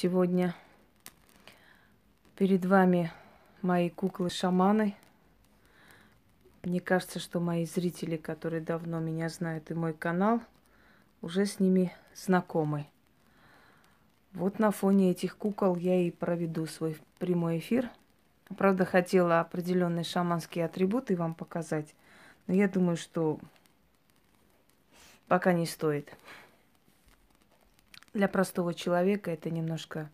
сегодня. Перед вами мои куклы-шаманы. Мне кажется, что мои зрители, которые давно меня знают и мой канал, уже с ними знакомы. Вот на фоне этих кукол я и проведу свой прямой эфир. Правда, хотела определенные шаманские атрибуты вам показать, но я думаю, что пока не стоит. Для простого человека это немножко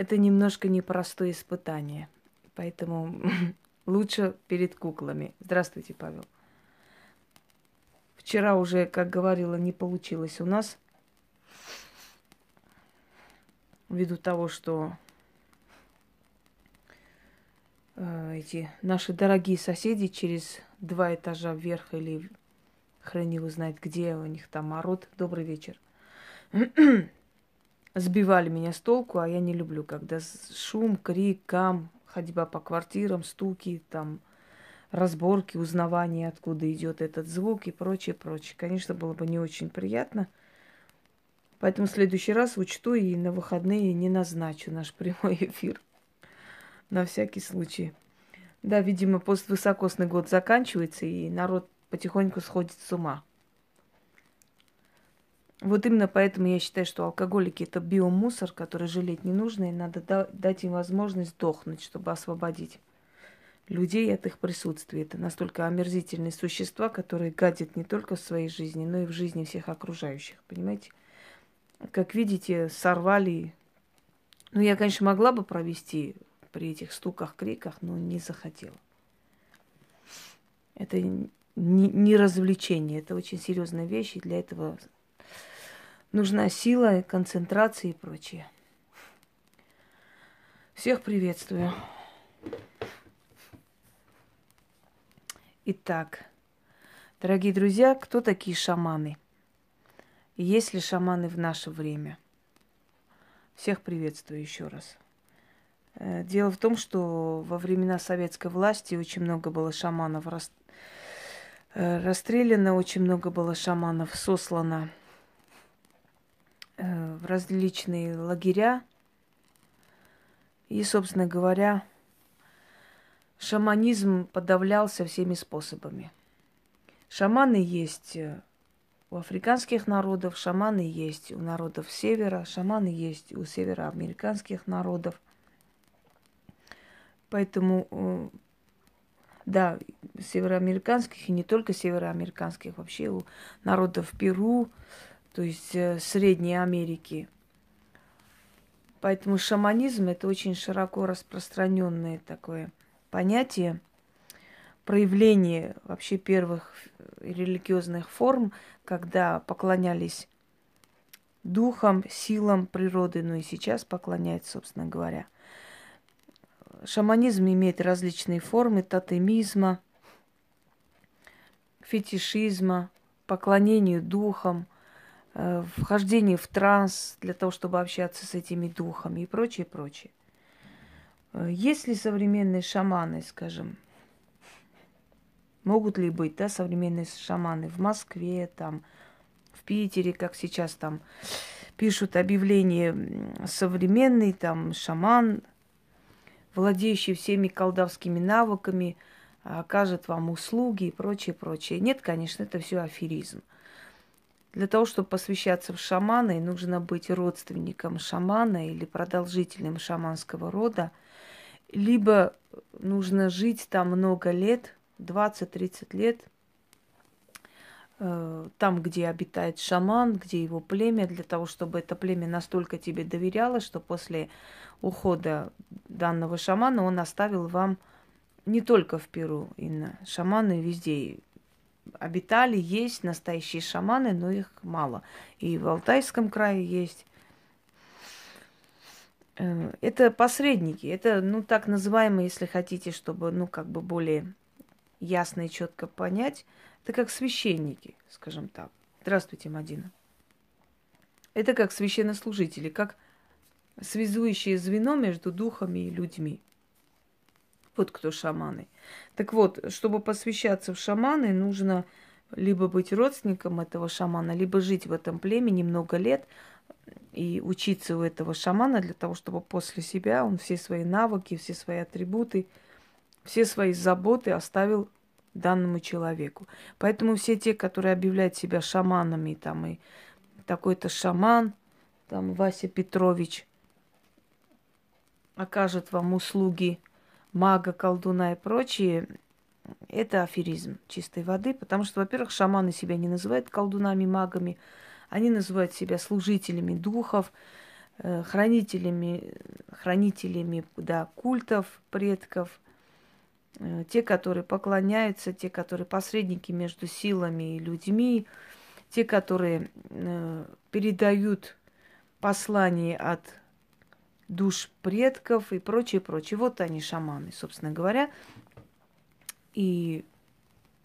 это немножко непростое испытание. Поэтому лучше перед куклами. Здравствуйте, Павел. Вчера уже, как говорила, не получилось у нас. Ввиду того, что э, эти наши дорогие соседи через два этажа вверх или хрен его знает где, у них там орот. Добрый вечер. Сбивали меня с толку, а я не люблю, когда шум, крик, гам, ходьба по квартирам, стуки, там, разборки, узнавание, откуда идет этот звук и прочее, прочее. Конечно, было бы не очень приятно. Поэтому в следующий раз учту и на выходные не назначу наш прямой эфир. На всякий случай. Да, видимо, поствысокосный год заканчивается, и народ потихоньку сходит с ума. Вот именно поэтому я считаю, что алкоголики это биомусор, который жалеть не нужно, и надо дать им возможность сдохнуть, чтобы освободить людей от их присутствия. Это настолько омерзительные существа, которые гадят не только в своей жизни, но и в жизни всех окружающих. Понимаете? Как видите, сорвали. Ну, я, конечно, могла бы провести при этих стуках, криках, но не захотела. Это не развлечение, это очень серьезная вещь, и для этого нужна сила, концентрация и прочее. Всех приветствую. Итак, дорогие друзья, кто такие шаманы? есть ли шаманы в наше время? Всех приветствую еще раз. Э, дело в том, что во времена советской власти очень много было шаманов э, расстреляно, очень много было шаманов сослано в различные лагеря. И, собственно говоря, шаманизм подавлялся всеми способами. Шаманы есть э, у африканских народов, шаманы есть у народов севера, шаманы есть у североамериканских народов. Поэтому, э, да, североамериканских и не только североамериканских, вообще у народов Перу, то есть э, Средней Америки. Поэтому шаманизм это очень широко распространенное такое понятие, проявление вообще первых э, религиозных форм, когда поклонялись духам, силам природы, ну и сейчас поклоняются, собственно говоря. Шаманизм имеет различные формы тотемизма, фетишизма, поклонению духам – вхождение в транс для того, чтобы общаться с этими духами и прочее, прочее. Э, есть ли современные шаманы, скажем, могут ли быть, да, современные шаманы в Москве, там, в Питере, как сейчас там пишут объявление современный там шаман, владеющий всеми колдовскими навыками, окажет вам услуги и прочее, прочее. Нет, конечно, это все аферизм. Для того, чтобы посвящаться в шаманы, нужно быть родственником шамана или продолжительным шаманского рода, либо нужно жить там много лет, 20-30 лет, э, там, где обитает шаман, где его племя, для того, чтобы это племя настолько тебе доверяло, что после ухода данного шамана он оставил вам не только в Перу, Инна, шаманы везде обитали, есть настоящие шаманы, но их мало. И в Алтайском крае есть. Э, это посредники, это, ну, так называемые, если хотите, чтобы, ну, как бы более ясно и четко понять, это как священники, скажем так. Здравствуйте, Мадина. Это как священнослужители, как связующее звено между духами и людьми. Вот кто шаманы. Так вот, чтобы посвящаться в шаманы, нужно либо быть родственником этого шамана, либо жить в этом племени много лет, и учиться у этого шамана для того, чтобы после себя он все свои навыки, все свои атрибуты, все свои заботы оставил данному человеку. Поэтому все те, которые объявляют себя шаманами, там и такой-то шаман, там Вася Петрович окажет вам услуги мага, колдуна и прочие, это аферизм чистой воды, потому что, во-первых, шаманы себя не называют колдунами, магами, они называют себя служителями духов, э, хранителями, хранителями да, культов предков, э, те, которые поклоняются, те, которые посредники между силами и людьми, те, которые э, передают послание от душ предков и прочее, прочее. Вот они, шаманы, собственно говоря. И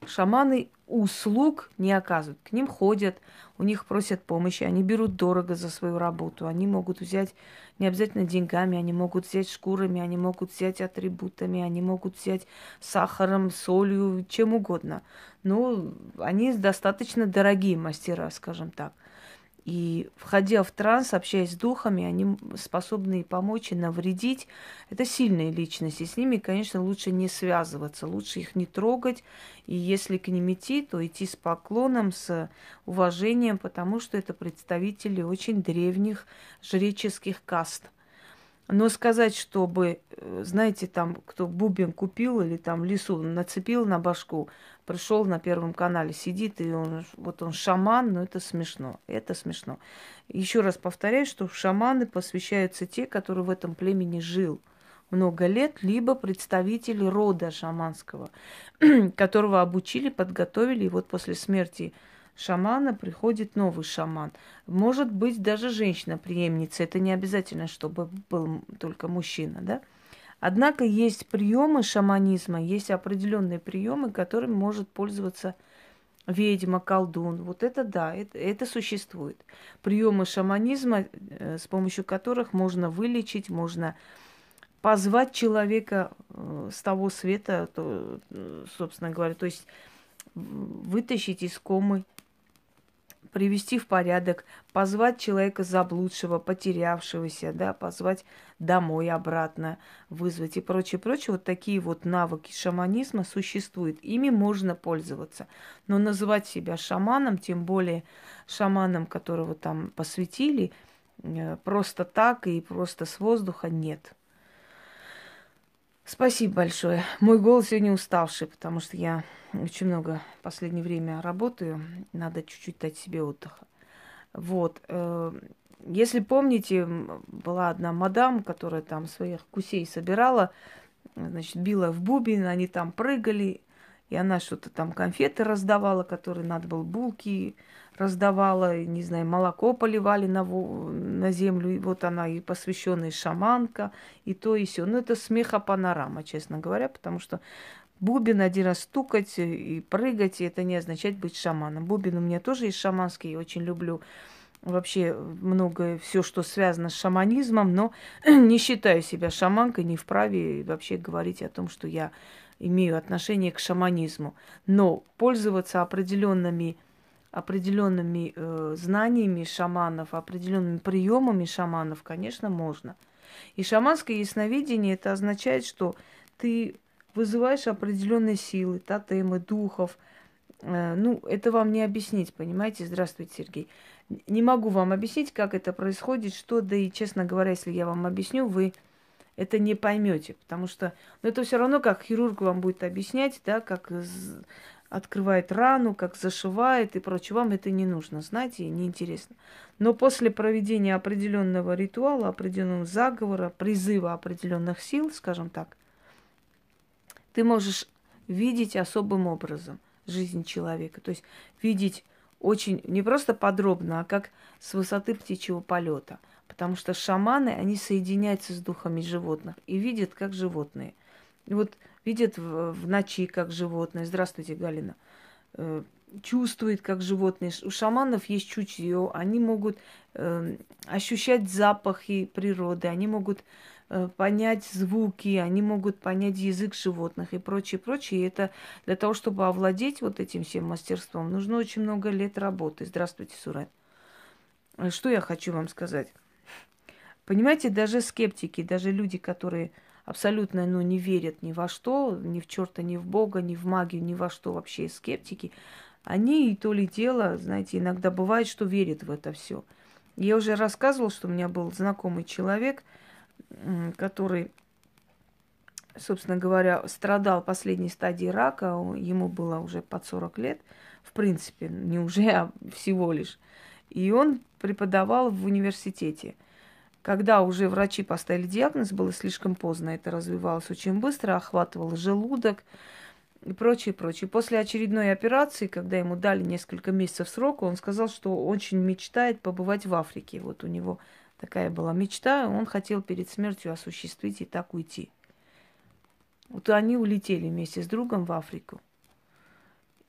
шаманы услуг не оказывают. К ним ходят, у них просят помощи, они берут дорого за свою работу. Они могут взять не обязательно деньгами, они могут взять шкурами, они могут взять атрибутами, они могут взять сахаром, солью, чем угодно. Но они достаточно дорогие мастера, скажем так. И входя в транс, общаясь с духами, они способны помочь и навредить. Это сильные личности. С ними, конечно, лучше не связываться, лучше их не трогать. И если к ним идти, то идти с поклоном, с уважением, потому что это представители очень древних жреческих каст. Но сказать, чтобы, э, знаете, там, кто бубен купил или там лесу нацепил на башку, пришел на Первом канале, сидит, и он, вот он шаман, но это смешно, это смешно. Еще раз повторяю, что в шаманы посвящаются те, которые в этом племени жил много лет, либо представители рода шаманского, которого обучили, подготовили, и вот после смерти шамана приходит новый шаман. Может быть, даже женщина-преемница. Это не обязательно, чтобы был только мужчина, да? Однако есть приемы шаманизма, есть определенные приемы, которыми может пользоваться ведьма, колдун. Вот это да, это, это существует. Приемы шаманизма, э, с помощью которых можно вылечить, можно позвать человека э, с того света, то, э, собственно говоря, то есть вытащить из комы привести в порядок, позвать человека заблудшего, потерявшегося, да, позвать домой обратно, вызвать и прочее, прочее. Вот такие вот навыки шаманизма существуют. Ими можно пользоваться. Но называть себя шаманом, тем более шаманом, которого там посвятили, э, просто так и просто с воздуха нет. Спасибо большое. Мой голос сегодня уставший, потому что я очень много в последнее время работаю. Надо чуть-чуть дать себе отдыха. Вот. Э, если помните, была одна мадам, которая там своих кусей собирала, значит, била в бубен, они там прыгали, и она что-то там конфеты раздавала, которые надо было булки раздавала, не знаю, молоко поливали на, на землю, и вот она и посвященная шаманка, и то, и все. Ну, это смеха панорама, честно говоря, потому что бубен один раз стукать и прыгать, и это не означает быть шаманом. Бубен у меня тоже есть шаманский, я очень люблю вообще многое, все, что связано с шаманизмом, но не считаю себя шаманкой, не вправе вообще говорить о том, что я имею отношение к шаманизму. Но пользоваться определенными определенными э, знаниями шаманов, определенными приемами шаманов, конечно, можно. И шаманское ясновидение это означает, что ты вызываешь определенные силы, тотемы, духов. Э, ну, это вам не объяснить, понимаете? Здравствуйте, Сергей. Не могу вам объяснить, как это происходит, что, да и, честно говоря, если я вам объясню, вы это не поймете, потому что ну, это все равно, как хирург вам будет объяснять, да, как открывает рану, как зашивает и прочее. Вам это не нужно знать и неинтересно. Но после проведения определенного ритуала, определенного заговора, призыва определенных сил, скажем так, ты можешь видеть особым образом жизнь человека. То есть видеть очень, не просто подробно, а как с высоты птичьего полета. Потому что шаманы, они соединяются с духами животных и видят, как животные. И вот видят в, в ночи, как животное. Здравствуйте, Галина. Э, чувствует, как животные. У шаманов есть чутье, они могут э, ощущать запахи природы, они могут э, понять звуки, они могут понять язык животных и прочее, прочее. И это для того, чтобы овладеть вот этим всем мастерством, нужно очень много лет работы. Здравствуйте, Сурат. что я хочу вам сказать? Понимаете, даже скептики, даже люди, которые абсолютно ну, не верят ни во что, ни в черта, ни в Бога, ни в магию, ни во что вообще скептики, они и то ли дело, знаете, иногда бывает, что верят в это все. Я уже рассказывала, что у меня был знакомый человек, который, собственно говоря, страдал последней стадии рака, ему было уже под 40 лет, в принципе, не уже, а всего лишь. И он преподавал в университете. Когда уже врачи поставили диагноз, было слишком поздно, это развивалось очень быстро, охватывало желудок и прочее, прочее. После очередной операции, когда ему дали несколько месяцев срока, он сказал, что очень мечтает побывать в Африке. Вот у него такая была мечта, он хотел перед смертью осуществить и так уйти. Вот они улетели вместе с другом в Африку.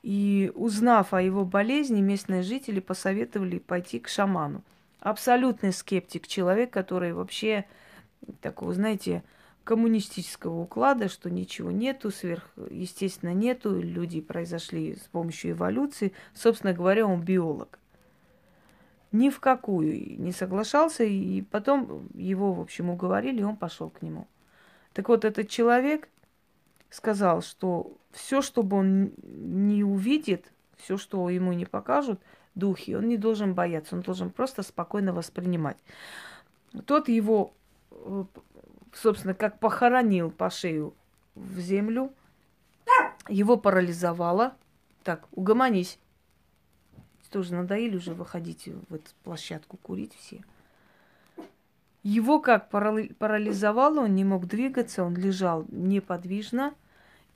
И узнав о его болезни, местные жители посоветовали пойти к шаману – абсолютный скептик, человек, который вообще такого, знаете, коммунистического уклада, что ничего нету, сверх, естественно, нету, люди произошли с помощью эволюции. Собственно говоря, он биолог. Ни в какую не соглашался, и потом его, в общем, уговорили, и он пошел к нему. Так вот, этот человек сказал, что все, что бы он не увидит, все, что ему не покажут – духи. Он не должен бояться, он должен просто спокойно воспринимать. Тот его, э, собственно, как похоронил по шею в землю, его парализовало. Так, угомонись. Тоже надоели уже выходить в эту площадку курить все. Его как парализовало, он не мог двигаться, он лежал неподвижно,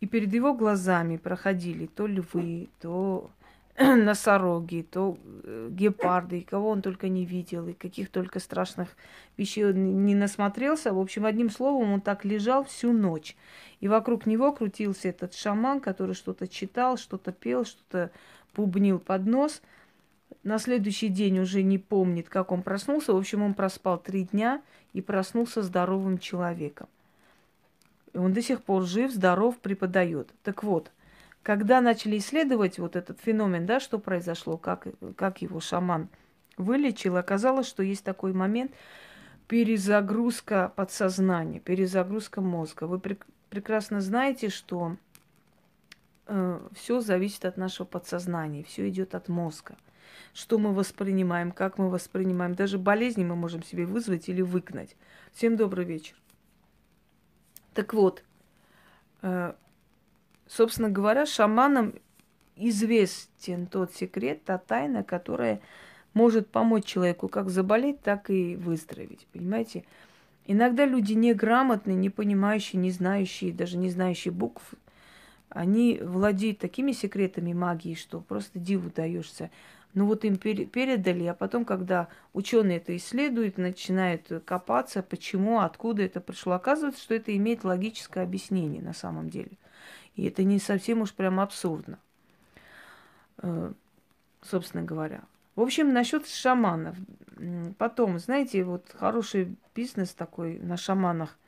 и перед его глазами проходили то львы, то носороги, то э, гепарды, кого он только не видел, и каких только страшных вещей он не насмотрелся. В общем, одним словом, он так лежал всю ночь. И вокруг него крутился этот шаман, который что-то читал, что-то пел, что-то бубнил под нос. На следующий день уже не помнит, как он проснулся. В общем, он проспал три дня и проснулся здоровым человеком. И он до сих пор жив, здоров, преподает. Так вот, когда начали исследовать вот этот феномен, да, что произошло, как, как его шаман вылечил, оказалось, что есть такой момент перезагрузка подсознания, перезагрузка мозга. Вы прек- прекрасно знаете, что э, все зависит от нашего подсознания, все идет от мозга. Что мы воспринимаем, как мы воспринимаем. Даже болезни мы можем себе вызвать или выгнать. Всем добрый вечер. Так вот, э, Собственно говоря, шаманам известен тот секрет, та тайна, которая может помочь человеку как заболеть, так и выздороветь. Понимаете? Иногда люди неграмотные, не понимающие, не знающие, даже не знающие букв, они владеют такими секретами магии, что просто диву даешься. Ну вот им передали, а потом, когда ученые это исследуют, начинают копаться, почему, откуда это пришло, оказывается, что это имеет логическое объяснение на самом деле. И это не совсем уж прям абсурдно, э, собственно говоря. В общем, насчет шаманов. Потом, знаете, вот хороший бизнес такой на шаманах.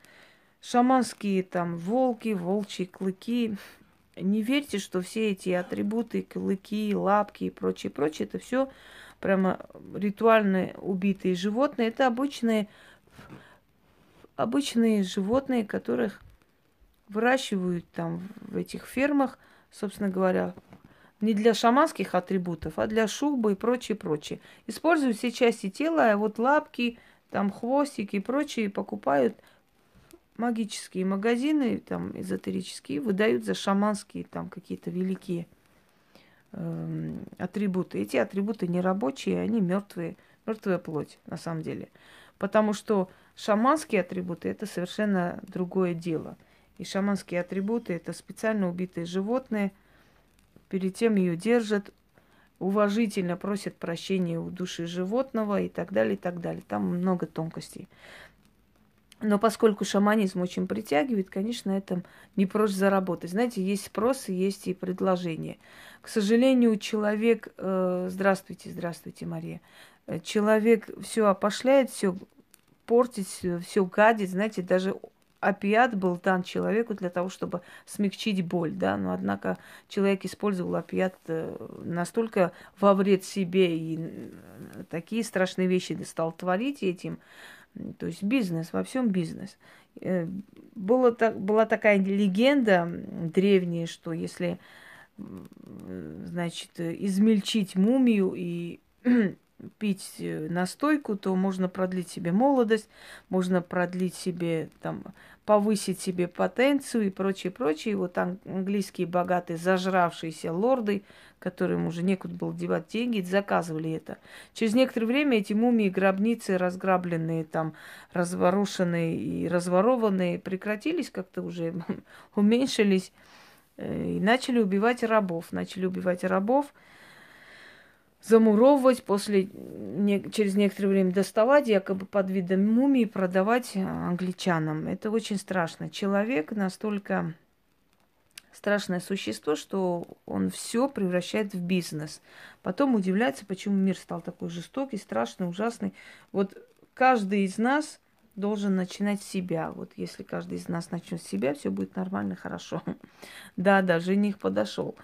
Шаманские там волки, волчьи клыки. Не верьте, что все эти атрибуты, клыки, лапки и прочее, прочее, это все прямо ритуально убитые животные. Это обычные, обычные животные, которых выращивают там в этих фермах, собственно говоря, не для шаманских атрибутов, а для шубы и прочее, прочее. Используют все части тела, а вот лапки, там хвостики и прочее покупают магические магазины, там эзотерические, выдают за шаманские там какие-то великие э, атрибуты. Эти атрибуты не рабочие, они мертвые, мертвая плоть на самом деле. Потому что шаманские атрибуты это совершенно другое дело – и шаманские атрибуты – это специально убитые животные. Перед тем ее держат, уважительно просят прощения у души животного и так далее, и так далее. Там много тонкостей. Но поскольку шаманизм очень притягивает, конечно, это не проще заработать. Знаете, есть спрос, есть и предложение. К сожалению, человек... Э, здравствуйте, здравствуйте, Мария. Э, человек все опошляет, все портит, все гадит. Знаете, даже опиат был дан человеку для того, чтобы смягчить боль, да, но однако человек использовал опиат э, настолько во вред себе и такие страшные вещи стал творить этим, то есть бизнес, во всем бизнес. Э, было так, была такая легенда древняя, что если, значит, измельчить мумию и пить э, настойку, то можно продлить себе молодость, можно продлить себе, там, повысить себе потенцию и прочее, прочее. И вот английские богатые зажравшиеся лорды, которым уже некуда было девать деньги, заказывали это. Через некоторое время эти мумии, гробницы, разграбленные, там, разворушенные и разворованные, прекратились, как-то уже уменьшились э, и начали убивать рабов. Начали убивать рабов, замуровывать, после, не, через некоторое время доставать, якобы под видом мумии, продавать англичанам. Это очень страшно. Человек настолько страшное существо, что он все превращает в бизнес. Потом удивляется, почему мир стал такой жестокий, страшный, ужасный. Вот каждый из нас должен начинать с себя. Вот если каждый из нас начнет с себя, все будет нормально, хорошо. Да, да, жених подошел.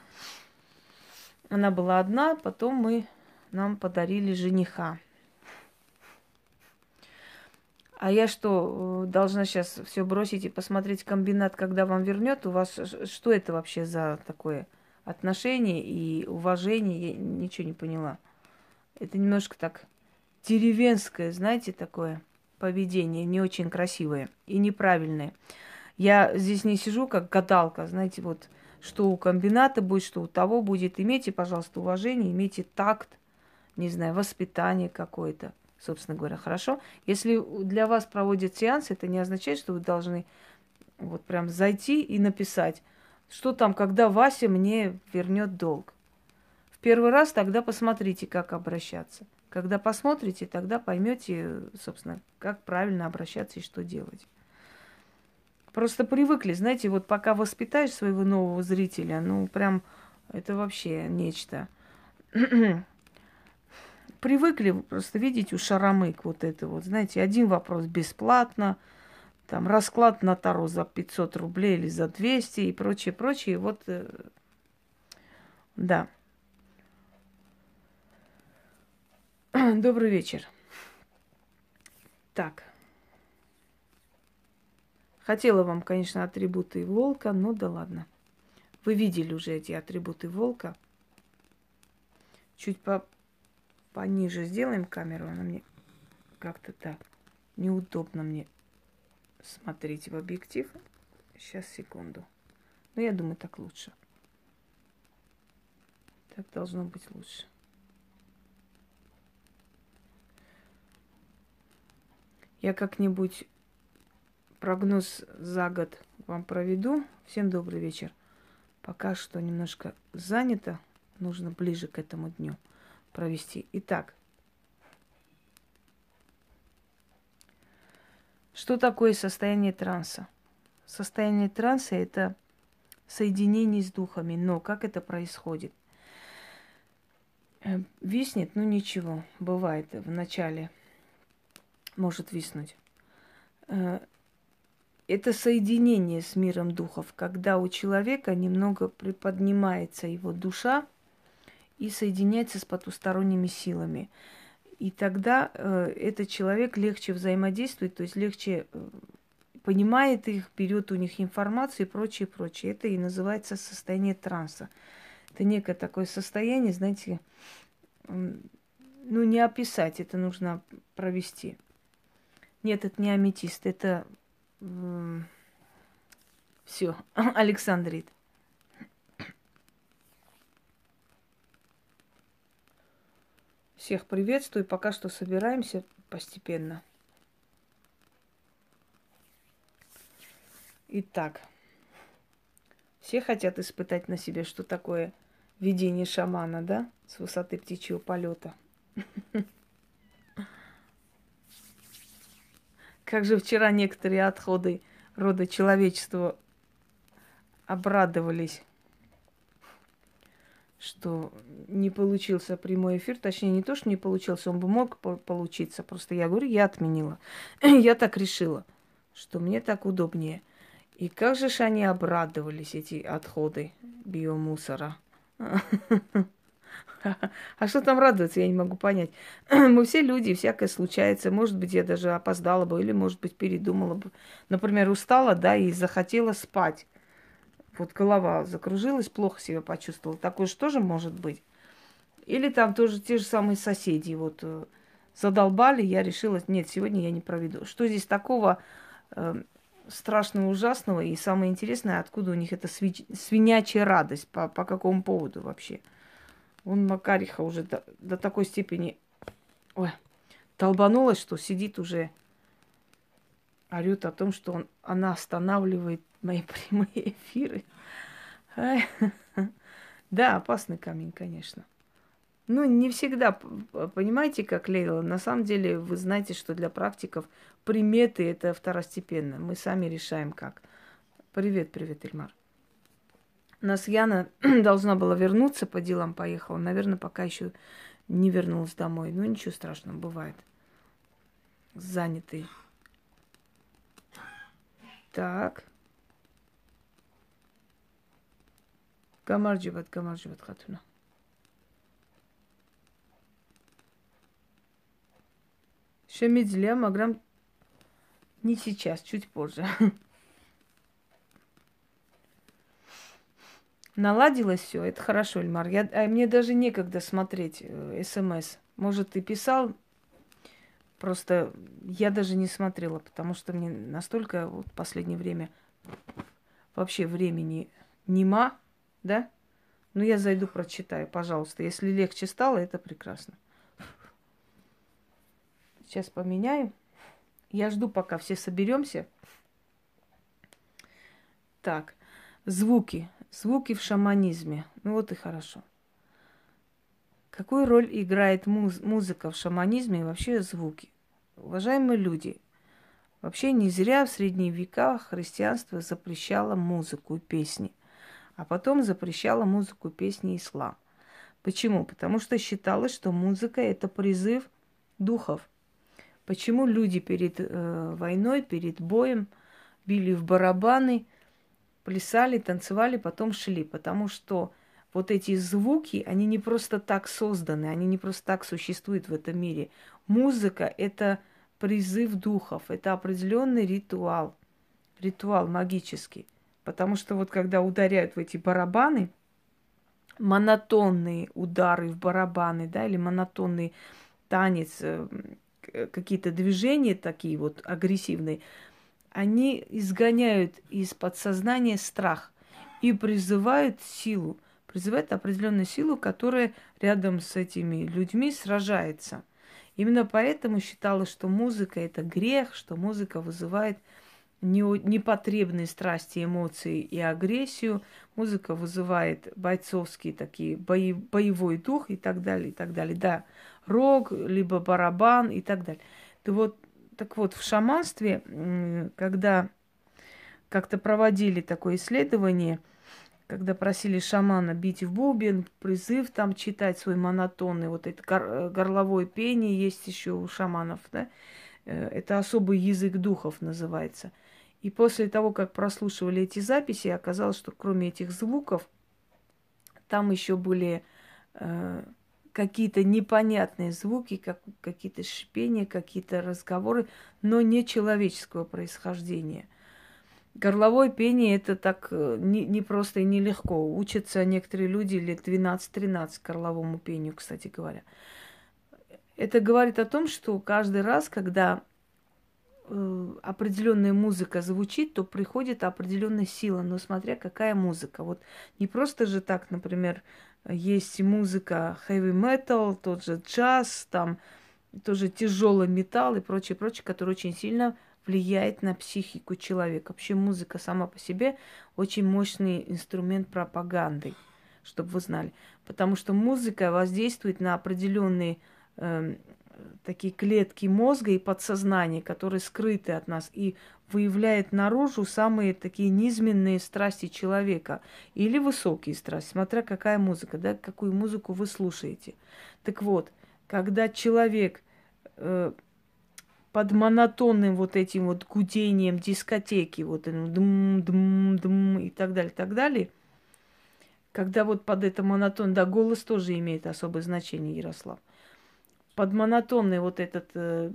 Она была одна, потом мы нам подарили жениха. А я что, э, должна сейчас все бросить и посмотреть комбинат, когда вам вернет? У вас что это вообще за такое отношение и уважение? Я ничего не поняла. Это немножко так деревенское, знаете, такое поведение, не очень красивое и неправильное. Я здесь не сижу как гадалка, знаете, вот что у комбината будет, что у того будет. Имейте, пожалуйста, уважение, имейте такт, не знаю, воспитание какое-то, собственно говоря, хорошо. Если для вас проводят сеанс, это не означает, что вы должны вот прям зайти и написать, что там, когда Вася мне вернет долг. В первый раз тогда посмотрите, как обращаться. Когда посмотрите, тогда поймете, собственно, как правильно обращаться и что делать. Просто привыкли, знаете, вот пока воспитаешь своего нового зрителя, ну прям это вообще нечто. Привыкли просто видеть у шаромык вот это вот, знаете, один вопрос бесплатно, там расклад на Таро за 500 рублей или за 200 и прочее, прочее. Вот, э, да. Добрый вечер. Так. Хотела вам, конечно, атрибуты волка, но да ладно. Вы видели уже эти атрибуты волка. Чуть по пониже сделаем камеру, она мне как-то так неудобно мне смотреть в объектив. Сейчас, секунду. Но я думаю, так лучше. Так должно быть лучше. Я как-нибудь прогноз за год вам проведу. Всем добрый вечер. Пока что немножко занято. Нужно ближе к этому дню провести. Итак, что такое состояние транса? Состояние транса – это соединение с духами. Но как это происходит? Э, виснет, ну ничего, бывает в начале, может виснуть. Это соединение с миром духов, когда у человека немного приподнимается его душа и соединяется с потусторонними силами. И тогда э, этот человек легче взаимодействует, то есть легче э, понимает их, берет у них информацию и прочее, прочее. Это и называется состояние транса. Это некое такое состояние, знаете, ну не описать, это нужно провести. Нет, это не аметист, это все, Александрит. Всех приветствую. Пока что собираемся постепенно. Итак, все хотят испытать на себе, что такое видение шамана, да, с высоты птичьего полета. Как же вчера некоторые отходы рода человечества обрадовались, что не получился прямой эфир. Точнее, не то, что не получился, он бы мог получиться. Просто я говорю, я отменила. я так решила, что мне так удобнее. И как же ж они обрадовались, эти отходы биомусора. А что там радоваться, я не могу понять. Мы все люди, всякое случается. Может быть, я даже опоздала бы, или, может быть, передумала бы. Например, устала, да, и захотела спать. Вот голова закружилась, плохо себя почувствовала. Такое же тоже может быть. Или там тоже те же самые соседи. Вот э, задолбали, я решила, нет, сегодня я не проведу. Что здесь такого э, страшного, ужасного? И самое интересное, откуда у них эта сви- свинячья радость? По, по какому поводу вообще? Он Макариха уже до, до такой степени ой, толбанулась, что сидит уже, орет о том, что он, она останавливает мои прямые эфиры. Да, опасный камень, конечно. Ну, не всегда, понимаете, как Лейла, на самом деле вы знаете, что для практиков приметы это второстепенно. Мы сами решаем как. Привет, привет, Эльмар. Нас Яна должна была вернуться, по делам поехала. Наверное, пока еще не вернулась домой. Ну, ничего страшного, бывает. Занятый. Так. Гамарджибат, гамарджибат, хатуна. Шемидзля Маграм не сейчас, чуть позже. Наладилось все, это хорошо, Эльмар. Я, а мне даже некогда смотреть э, смс. Может, ты писал, просто я даже не смотрела, потому что мне настолько вот последнее время вообще времени нема, да? Ну, я зайду, прочитаю, пожалуйста. Если легче стало, это прекрасно. Сейчас поменяю. Я жду, пока все соберемся. Так, звуки. Звуки в шаманизме. Ну вот и хорошо. Какую роль играет муз- музыка в шаманизме и вообще звуки? Уважаемые люди, вообще не зря в средние века христианство запрещало музыку и песни, а потом запрещало музыку и песни ислам. Почему? Потому что считалось, что музыка это призыв духов. Почему люди перед э, войной, перед боем били в барабаны – плясали, танцевали, потом шли, потому что вот эти звуки, они не просто так созданы, они не просто так существуют в этом мире. Музыка – это призыв духов, это определенный ритуал, ритуал магический. Потому что вот когда ударяют в эти барабаны, монотонные удары в барабаны, да, или монотонный танец, э, какие-то движения такие вот агрессивные – они изгоняют из подсознания страх и призывают силу, призывают определенную силу, которая рядом с этими людьми сражается. Именно поэтому считалось, что музыка это грех, что музыка вызывает непотребные страсти, эмоции и агрессию. Музыка вызывает бойцовский такие бои, боевой дух и так далее, и так далее. Да, рог, либо барабан и так далее. То вот так вот, в шаманстве, когда как-то проводили такое исследование, когда просили шамана бить в бубен, призыв там читать свой монотонный, вот это гор- горловое пение есть еще у шаманов, да, э, это особый язык духов называется. И после того, как прослушивали эти записи, оказалось, что кроме этих звуков, там еще были э, какие-то непонятные звуки, как, какие-то шипения, какие-то разговоры, но не человеческого происхождения. Горловое пение это так э, не, не просто и нелегко. Учатся некоторые люди лет 12-13 горловому пению, кстати говоря. Это говорит о том, что каждый раз, когда э, определенная музыка звучит, то приходит определенная сила, но смотря какая музыка. Вот не просто же так, например, есть музыка heavy metal, тот же джаз, там тоже тяжелый металл и прочее, прочее, который очень сильно влияет на психику человека. Вообще музыка сама по себе очень мощный инструмент пропаганды, чтобы вы знали. Потому что музыка воздействует на определенные э, такие клетки мозга и подсознания, которые скрыты от нас, и выявляет наружу самые такие низменные страсти человека или высокие страсти, смотря какая музыка, да, какую музыку вы слушаете. Так вот, когда человек э, под монотонным вот этим вот гудением дискотеки, вот дм, дм, дм и так далее, так далее. Когда вот под это монотон, да, голос тоже имеет особое значение, Ярослав. Под монотонный вот этот э,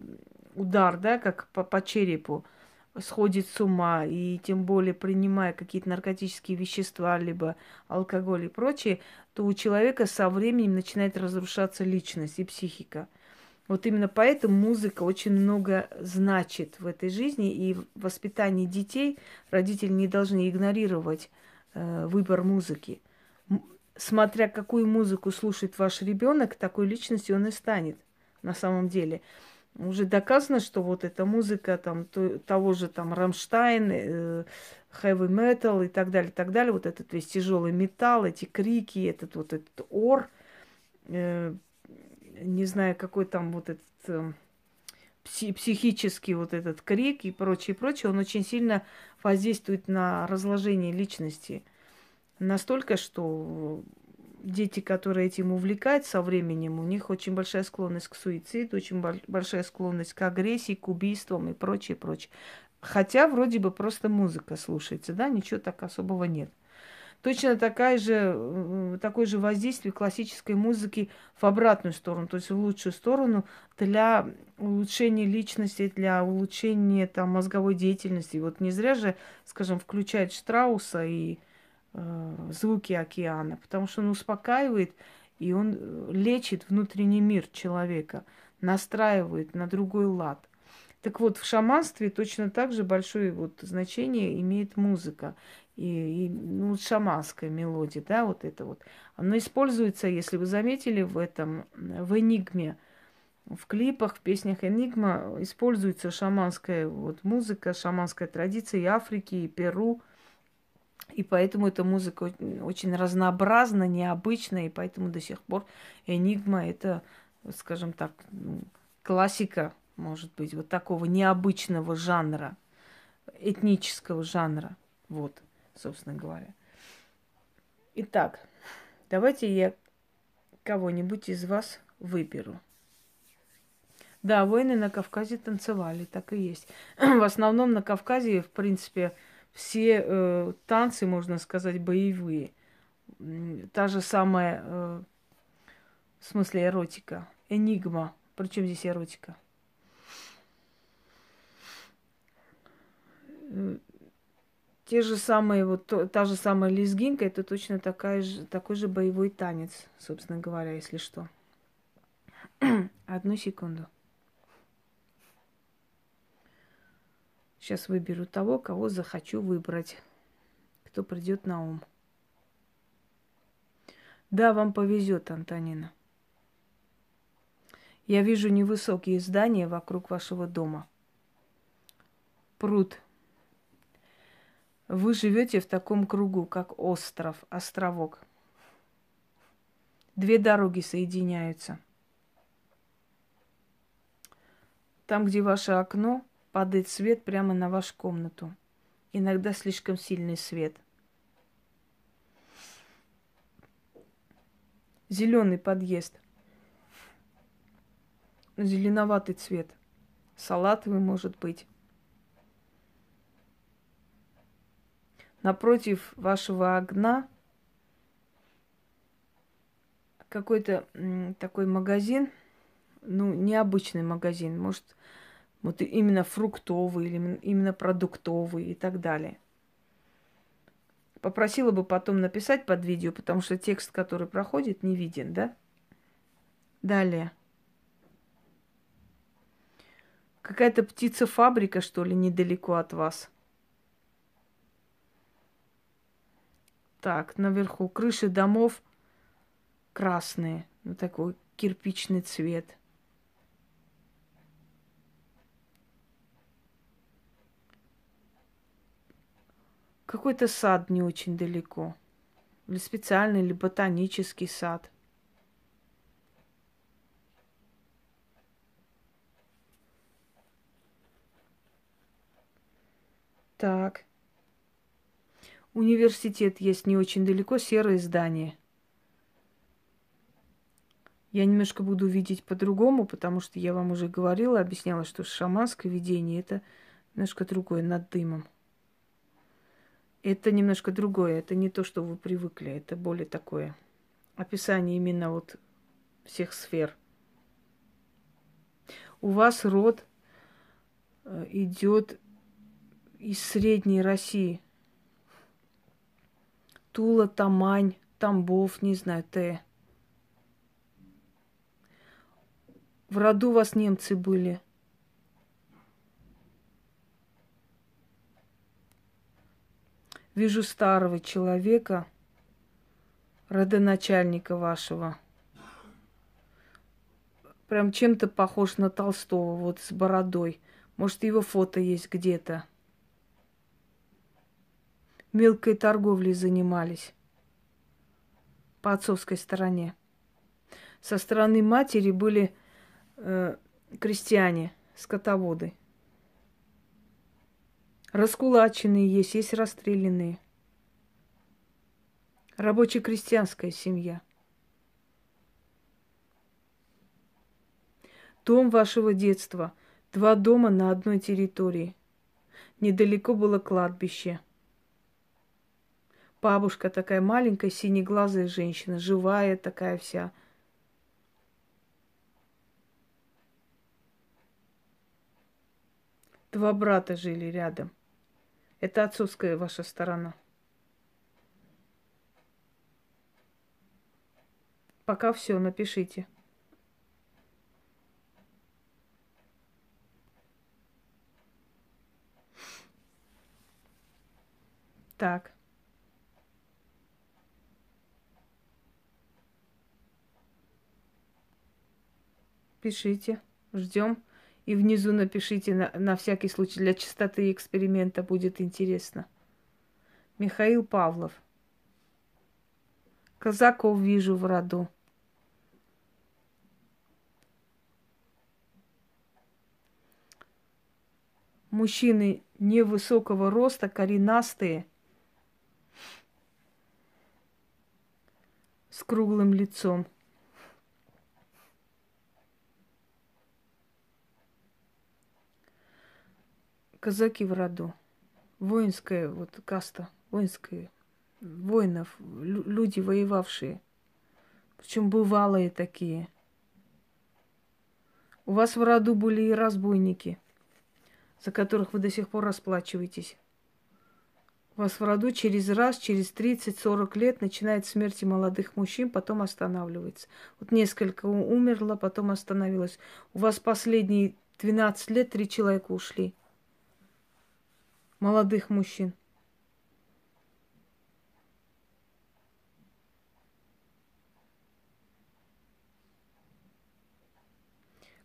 удар, да, как по, по черепу, сходит с ума, и тем более принимая какие-то наркотические вещества, либо алкоголь и прочее, то у человека со временем начинает разрушаться личность и психика. Вот именно поэтому музыка очень много значит в этой жизни, и в воспитании детей родители не должны игнорировать э, выбор музыки. Смотря какую музыку слушает ваш ребенок, такой личностью он и станет на самом деле уже доказано, что вот эта музыка там то, того же там Рамштайн, э, heavy metal и так далее, и так далее, вот этот весь тяжелый металл, эти крики, этот вот этот ор, э, не знаю, какой там вот этот э, пси- психический вот этот крик и прочее, прочее, он очень сильно воздействует на разложение личности. Настолько, что дети, которые этим увлекаются со временем, у них очень большая склонность к суициду, очень большая склонность к агрессии, к убийствам и прочее, прочее. Хотя вроде бы просто музыка слушается, да, ничего так особого нет. Точно такая же, такое же воздействие классической музыки в обратную сторону, то есть в лучшую сторону для улучшения личности, для улучшения там, мозговой деятельности. Вот не зря же, скажем, включает Штрауса и Э, звуки океана, потому что он успокаивает и он э, лечит внутренний мир человека, настраивает на другой лад. Так вот, в шаманстве точно так же большое вот значение имеет музыка. И, и ну, шаманская мелодия, да, вот это вот. Оно используется, если вы заметили, в этом, в «Энигме», в клипах, в песнях «Энигма» используется шаманская вот музыка, шаманская традиция и Африки, и Перу – и поэтому эта музыка очень разнообразна, необычная, и поэтому до сих пор Энигма это, скажем так, ну, классика, может быть, вот такого необычного жанра, этнического жанра. Вот, собственно говоря. Итак, давайте я кого-нибудь из вас выберу. Да, воины на Кавказе танцевали, так и есть. В основном на Кавказе, в принципе, все э, танцы, можно сказать, боевые. Та же самая, э, в смысле, эротика, энигма. Причем здесь эротика? Э, те же самые, вот то, та же самая лезгинка, это точно такая же, такой же боевой танец, собственно говоря, если что. Одну секунду. Сейчас выберу того, кого захочу выбрать. Кто придет на ум. Да, вам повезет, Антонина. Я вижу невысокие здания вокруг вашего дома. Пруд. Вы живете в таком кругу, как остров, островок. Две дороги соединяются. Там, где ваше окно, падает свет прямо на вашу комнату. Иногда слишком сильный свет. Зеленый подъезд. Зеленоватый цвет. Салатовый может быть. Напротив вашего окна какой-то такой магазин, ну, необычный магазин, может, вот именно фруктовый или именно продуктовый и так далее. Попросила бы потом написать под видео, потому что текст, который проходит, не виден, да? Далее. Какая-то птица-фабрика, что ли, недалеко от вас. Так, наверху крыши домов красные, ну такой кирпичный цвет – Какой-то сад не очень далеко. Или специальный, или ботанический сад. Так. Университет есть не очень далеко, серое здание. Я немножко буду видеть по-другому, потому что я вам уже говорила, объясняла, что шаманское видение это немножко другое, над дымом. Это немножко другое, это не то, что вы привыкли, это более такое описание именно вот всех сфер. У вас род э, идет из Средней России. Тула, Тамань, Тамбов, не знаю, Т. В роду у вас немцы были. Вижу старого человека, родоначальника вашего. Прям чем-то похож на Толстого, вот с бородой. Может, его фото есть где-то. Мелкой торговлей занимались по отцовской стороне. Со стороны матери были э, крестьяне, скотоводы. Раскулаченные есть, есть расстрелянные. Рабоче-крестьянская семья. Дом вашего детства. Два дома на одной территории. Недалеко было кладбище – Бабушка такая маленькая, синеглазая женщина, живая такая вся. Два брата жили рядом. Это отцовская ваша сторона. Пока все, напишите. Так. пишите, ждем. И внизу напишите на, на всякий случай, для чистоты эксперимента будет интересно. Михаил Павлов. Казаков вижу в роду. Мужчины невысокого роста, коренастые, с круглым лицом. Казаки в роду. Воинская вот каста, воинская, воинов, люди воевавшие. Причем бывалые такие. У вас в роду были и разбойники, за которых вы до сих пор расплачиваетесь. У вас в роду через раз, через 30-40 лет начинает смерти молодых мужчин, потом останавливается. Вот несколько умерло, потом остановилось. У вас последние 12 лет три человека ушли молодых мужчин.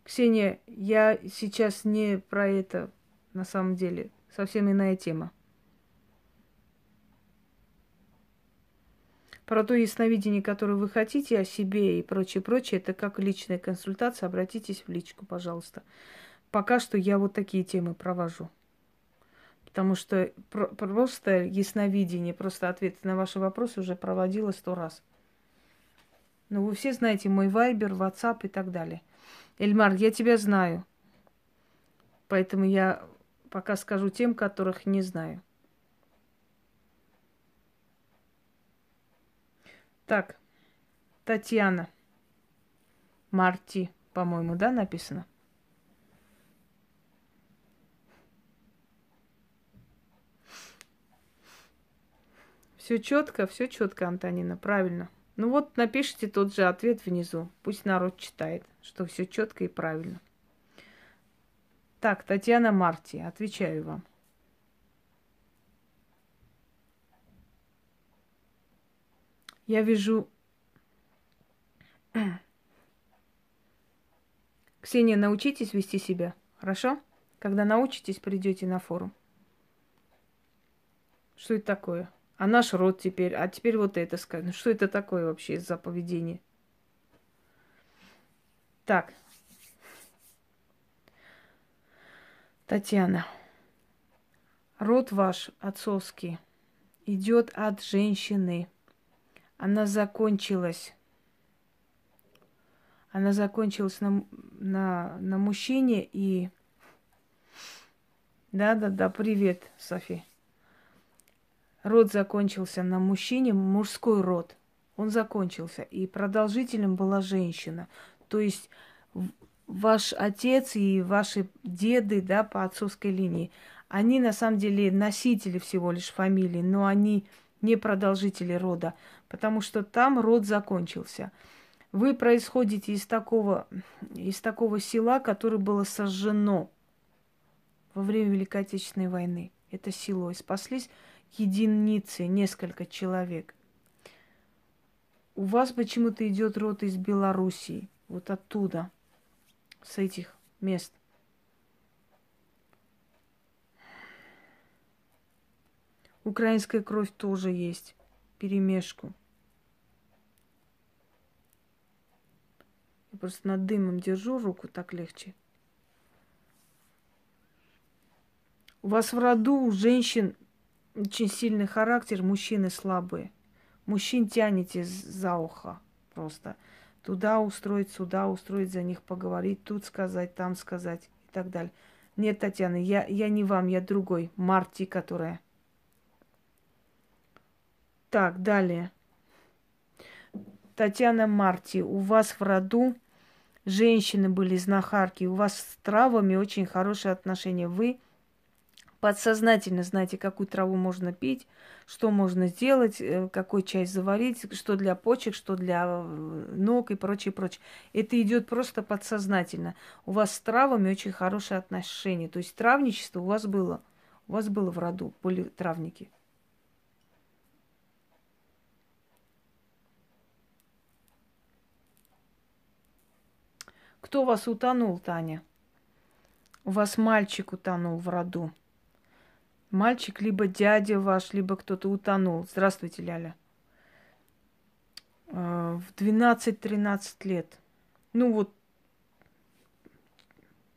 Ксения, я сейчас не про это на самом деле. Совсем иная тема. Про то ясновидение, которое вы хотите о себе и прочее, прочее, это как личная консультация. Обратитесь в личку, пожалуйста. Пока что я вот такие темы провожу. Потому что просто ясновидение, просто ответы на ваши вопросы уже проводила сто раз. Но вы все знаете мой вайбер, ватсап и так далее. Эльмар, я тебя знаю. Поэтому я пока скажу тем, которых не знаю. Так, Татьяна. Марти, по-моему, да, написано? Все четко, все четко, Антонина, правильно. Ну вот напишите тот же ответ внизу. Пусть народ читает, что все четко и правильно. Так, Татьяна Марти, отвечаю вам. Я вижу... Ксения, научитесь вести себя, хорошо? Когда научитесь, придете на форум. Что это такое? А наш род теперь, а теперь вот это сказать. Ну что это такое вообще за поведение? Так. Татьяна. Род ваш отцовский идет от женщины. Она закончилась. Она закончилась на, на, на мужчине и... Да-да-да, привет, Софи. Род закончился на мужчине, мужской род. Он закончился. И продолжительным была женщина. То есть ваш отец и ваши деды, да, по отцовской линии, они на самом деле носители всего лишь фамилии, но они не продолжители рода, потому что там род закончился. Вы происходите из такого, из такого села, которое было сожжено во время Великой Отечественной войны. Это село. И спаслись единицы, несколько человек. У вас почему-то идет род из Белоруссии, вот оттуда, с этих мест. Украинская кровь тоже есть, перемешку. Я просто над дымом держу руку, так легче. У вас в роду у женщин очень сильный характер, мужчины слабые. Мужчин тянете за ухо просто. Туда устроить, сюда устроить, за них поговорить, тут сказать, там сказать и так далее. Нет, Татьяна, я, я не вам, я другой. Марти, которая. Так, далее. Татьяна Марти, у вас в роду женщины были знахарки, у вас с травами очень хорошие отношения. Вы подсознательно знаете, какую траву можно пить, что можно сделать, э, какой чай заварить, что для почек, что для э, ног и прочее, прочее. Это идет просто подсознательно. У вас с травами очень хорошие отношения. То есть травничество у вас было. У вас было в роду, были травники. Кто вас утонул, Таня? У вас мальчик утонул в роду. Мальчик либо дядя ваш, либо кто-то утонул. Здравствуйте, Ляля. А, в 12-13 лет. Ну вот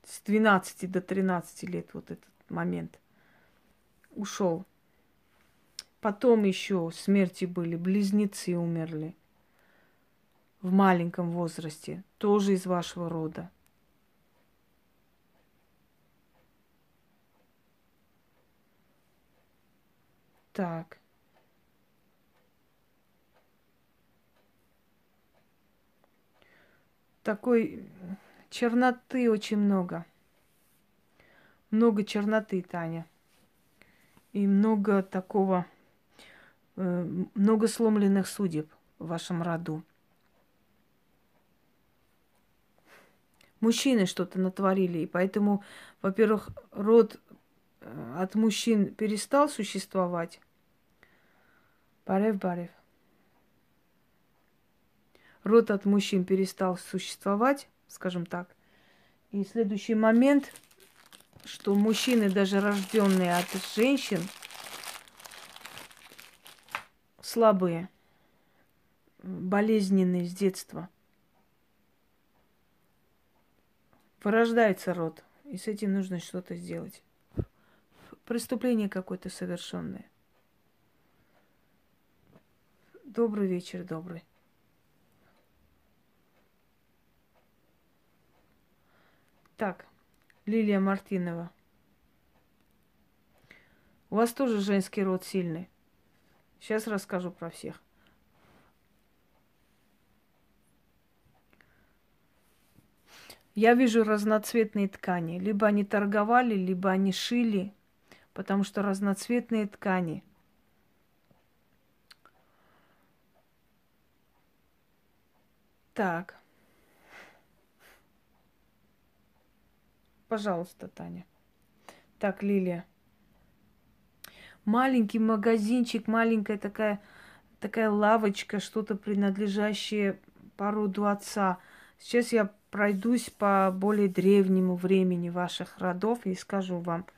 с 12 до 13 лет вот этот момент ушел. Потом еще смерти были, близнецы умерли в маленьком возрасте, тоже из вашего рода. Так. Такой черноты очень много. Много черноты, Таня. И много такого, э, много сломленных судеб в вашем роду. Мужчины что-то натворили, и поэтому, во-первых, род Э, от мужчин перестал существовать. Барев, барев. Род от мужчин перестал существовать, скажем так. И следующий момент, что мужчины, даже рожденные от женщин, слабые, болезненные с детства. Вырождается род, и с этим нужно что-то сделать преступление какое-то совершенное. Добрый вечер, добрый. Так, Лилия Мартинова. У вас тоже женский род сильный. Сейчас расскажу про всех. Я вижу разноцветные ткани. Либо они торговали, либо они шили, потому что разноцветные ткани. Так. Пожалуйста, Таня. Так, Лилия. Маленький магазинчик, маленькая такая, такая лавочка, что-то принадлежащее по роду отца. Сейчас я пройдусь по более древнему времени ваших родов и скажу вам –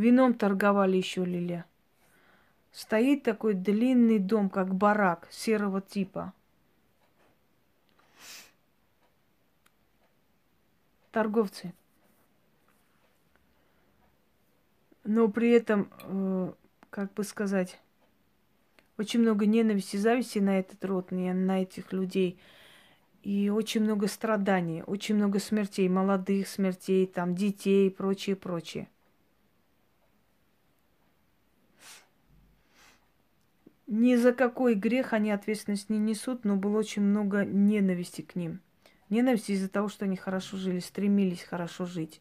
Вином торговали еще Лилия. Стоит такой длинный дом, как барак серого типа. Торговцы. Но при этом, э, как бы сказать, очень много ненависти, зависти на этот род, на этих людей. И очень много страданий, очень много смертей, молодых смертей, там, детей и прочее, прочее. Ни за какой грех они ответственность не несут, но было очень много ненависти к ним. Ненависти из-за того, что они хорошо жили, стремились хорошо жить.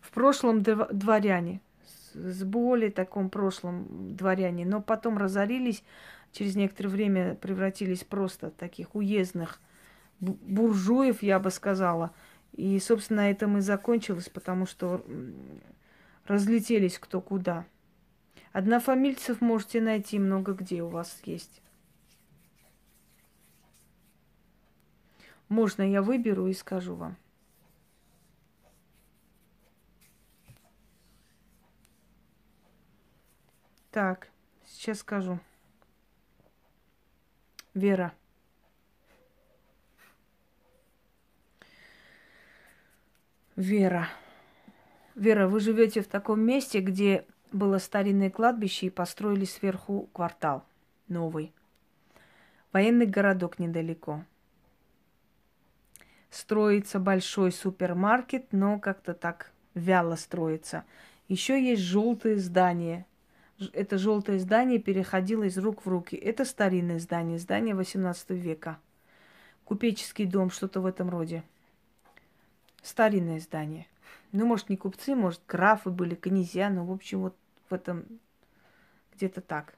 В прошлом дворяне, с более таком прошлом дворяне, но потом разорились, через некоторое время превратились просто в таких уездных буржуев, я бы сказала. И, собственно, это и закончилось, потому что разлетелись кто куда. Однофамильцев можете найти много где у вас есть. Можно я выберу и скажу вам. Так, сейчас скажу. Вера. Вера. Вера, вы живете в таком месте, где было старинное кладбище и построили сверху квартал новый. Военный городок недалеко. Строится большой супермаркет, но как-то так вяло строится. Еще есть желтые здания. Это желтое здание переходило из рук в руки. Это старинное здание, здание 18 века. Купеческий дом, что-то в этом роде. Старинное здание. Ну, может, не купцы, может, графы были, князья, но, в общем, вот в этом где-то так.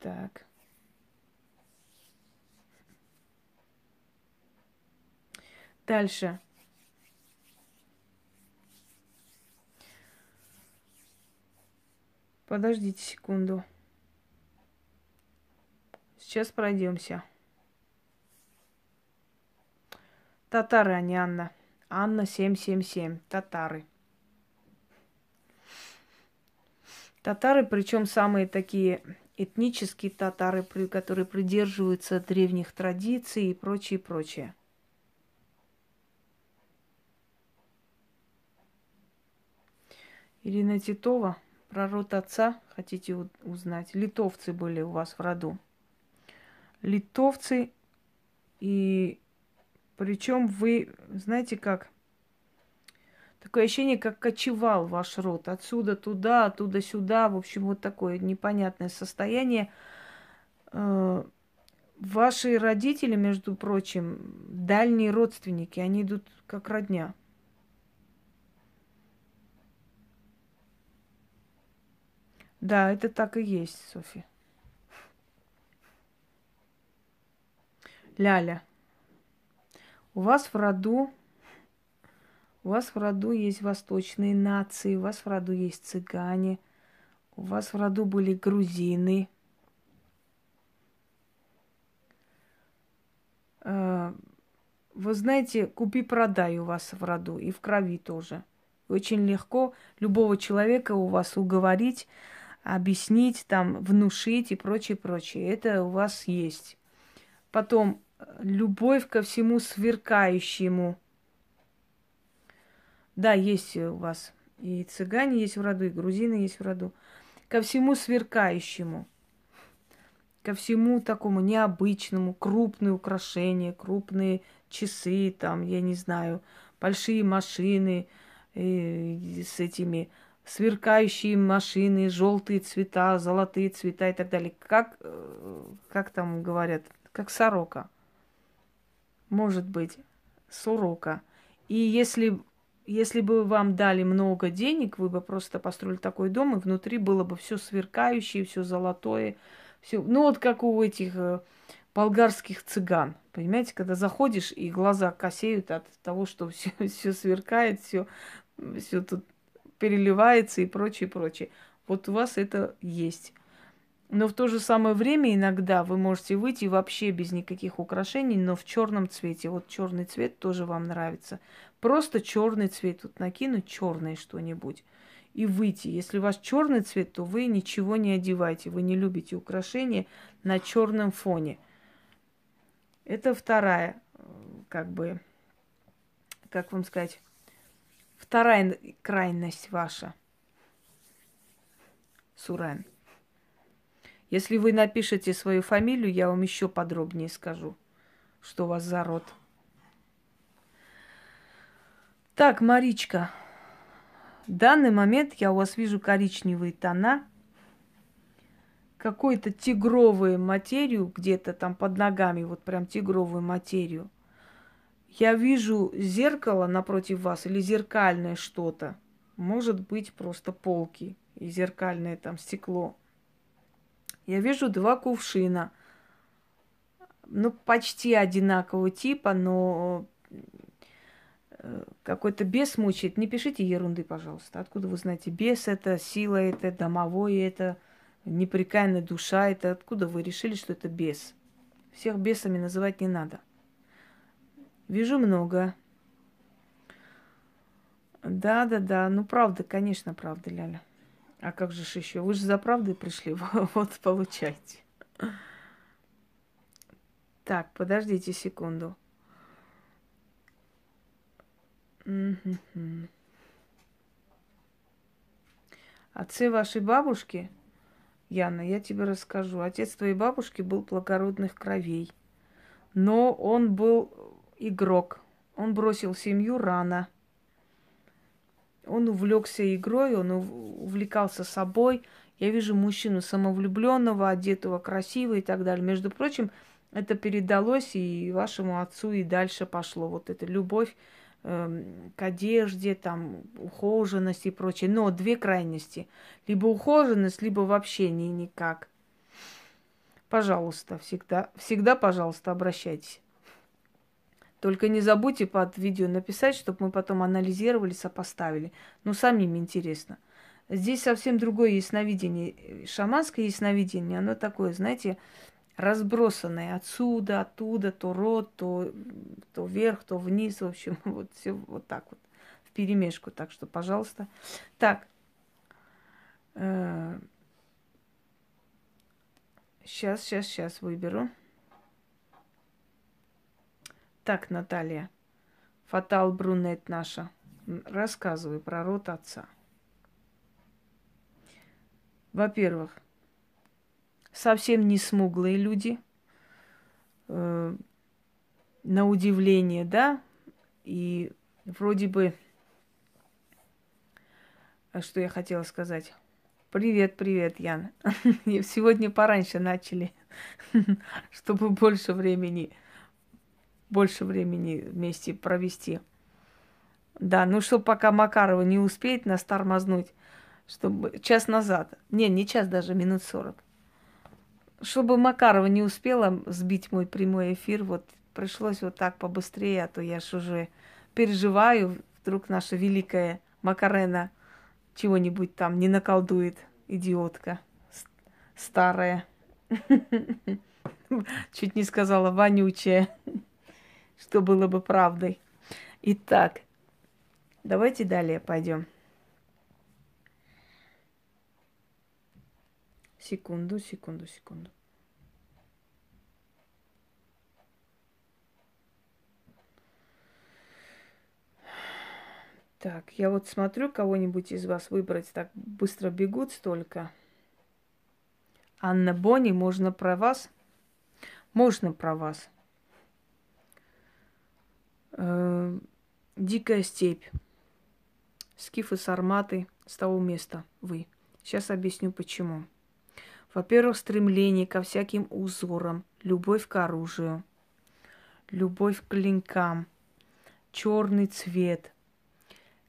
Так. Дальше. Подождите секунду. Сейчас пройдемся. Татары, а не Анна. Анна 777. Татары. Татары, причем самые такие этнические татары, которые придерживаются древних традиций и прочее, прочее. Ирина Титова, про род отца хотите узнать? Литовцы были у вас в роду. Литовцы и причем вы, знаете как, такое ощущение, как кочевал ваш род. Отсюда туда, оттуда сюда. В общем, вот такое непонятное состояние. Э, ваши родители, между прочим, дальние родственники, они идут как родня. Да, это так и есть, Софья. Ляля. У вас в роду, у вас в роду есть восточные нации, у вас в роду есть цыгане, у вас в роду были грузины. Э, вы знаете, купи-продай у вас в роду и в крови тоже. Очень легко любого человека у вас уговорить, объяснить, там, внушить и прочее, прочее. Это у вас есть. Потом любовь ко всему сверкающему. Да, есть у вас и цыгане есть в роду, и грузины есть в роду. Ко всему сверкающему, ко всему такому необычному, крупные украшения, крупные часы, там, я не знаю, большие машины э, с этими сверкающие машины, желтые цвета, золотые цвета и так далее. Как, э, как там говорят, как сорока может быть, с урока. И если, если бы вам дали много денег, вы бы просто построили такой дом, и внутри было бы все сверкающее, все золотое, все. Ну вот как у этих э, болгарских цыган. Понимаете, когда заходишь, и глаза косеют от того, что все, все сверкает, все, все тут переливается и прочее, прочее. Вот у вас это есть. Но в то же самое время иногда вы можете выйти вообще без никаких украшений, но в черном цвете. Вот черный цвет тоже вам нравится. Просто черный цвет. Вот накинуть черное что-нибудь и выйти. Если у вас черный цвет, то вы ничего не одеваете. Вы не любите украшения на черном фоне. Это вторая, как бы, как вам сказать, Вторая крайность ваша. Сурен. Если вы напишете свою фамилию, я вам еще подробнее скажу, что у вас за род. Так, Маричка, в данный момент я у вас вижу коричневые тона, какую-то тигровую материю где-то там под ногами, вот прям тигровую материю. Я вижу зеркало напротив вас или зеркальное что-то. Может быть, просто полки и зеркальное там стекло. Я вижу два кувшина. Ну, почти одинакового типа, но какой-то бес мучает. Не пишите ерунды, пожалуйста. Откуда вы знаете? Бес это, сила это, домовой это, непрекаянная душа это. Откуда вы решили, что это бес? Всех бесами называть не надо. Вижу много. Да, да, да. Ну, правда, конечно, правда, Ляля. А как же еще? Вы же за правдой пришли. вот, получайте. Так, подождите секунду. Отцы вашей бабушки, Яна, я тебе расскажу. Отец твоей бабушки был благородных кровей. Но он был игрок. Он бросил семью рано. Он увлекся игрой, он увлекался собой. Я вижу мужчину самовлюбленного, одетого красиво и так далее. Между прочим, это передалось и вашему отцу, и дальше пошло. Вот эта любовь к одежде, там, ухоженность и прочее. Но две крайности. Либо ухоженность, либо вообще не никак. Пожалуйста, всегда, всегда, пожалуйста, обращайтесь. Только не забудьте под видео написать, чтобы мы потом анализировали, сопоставили. Ну, самим интересно. Здесь совсем другое ясновидение. Шаманское ясновидение, оно такое, знаете, разбросанное отсюда, оттуда, то рот, то, то вверх, то вниз, в общем, вот все вот так вот, в перемешку. Так что, пожалуйста. Так. Сейчас, сейчас, сейчас выберу. Так, Наталья, Фатал Брунет наша, рассказывай про род отца. Во-первых, совсем не смуглые люди, э, на удивление, да, и вроде бы, а что я хотела сказать? Привет, привет, Ян. Сегодня пораньше начали, чтобы больше времени больше времени вместе провести. Да, ну что, пока Макарова не успеет нас тормознуть, чтобы час назад, не, не час даже, минут сорок, чтобы Макарова не успела сбить мой прямой эфир, вот пришлось вот так побыстрее, а то я ж уже переживаю, вдруг наша великая Макарена чего-нибудь там не наколдует, идиотка старая. Чуть не сказала вонючая что было бы правдой. Итак, давайте далее пойдем. Секунду, секунду, секунду. Так, я вот смотрю, кого-нибудь из вас выбрать, так быстро бегут столько. Анна Бонни, можно про вас? Можно про вас. Э, дикая степь. Скифы, сарматы с того места вы. Сейчас объясню почему. Во-первых, стремление ко всяким узорам, любовь к оружию, любовь к клинкам, черный цвет,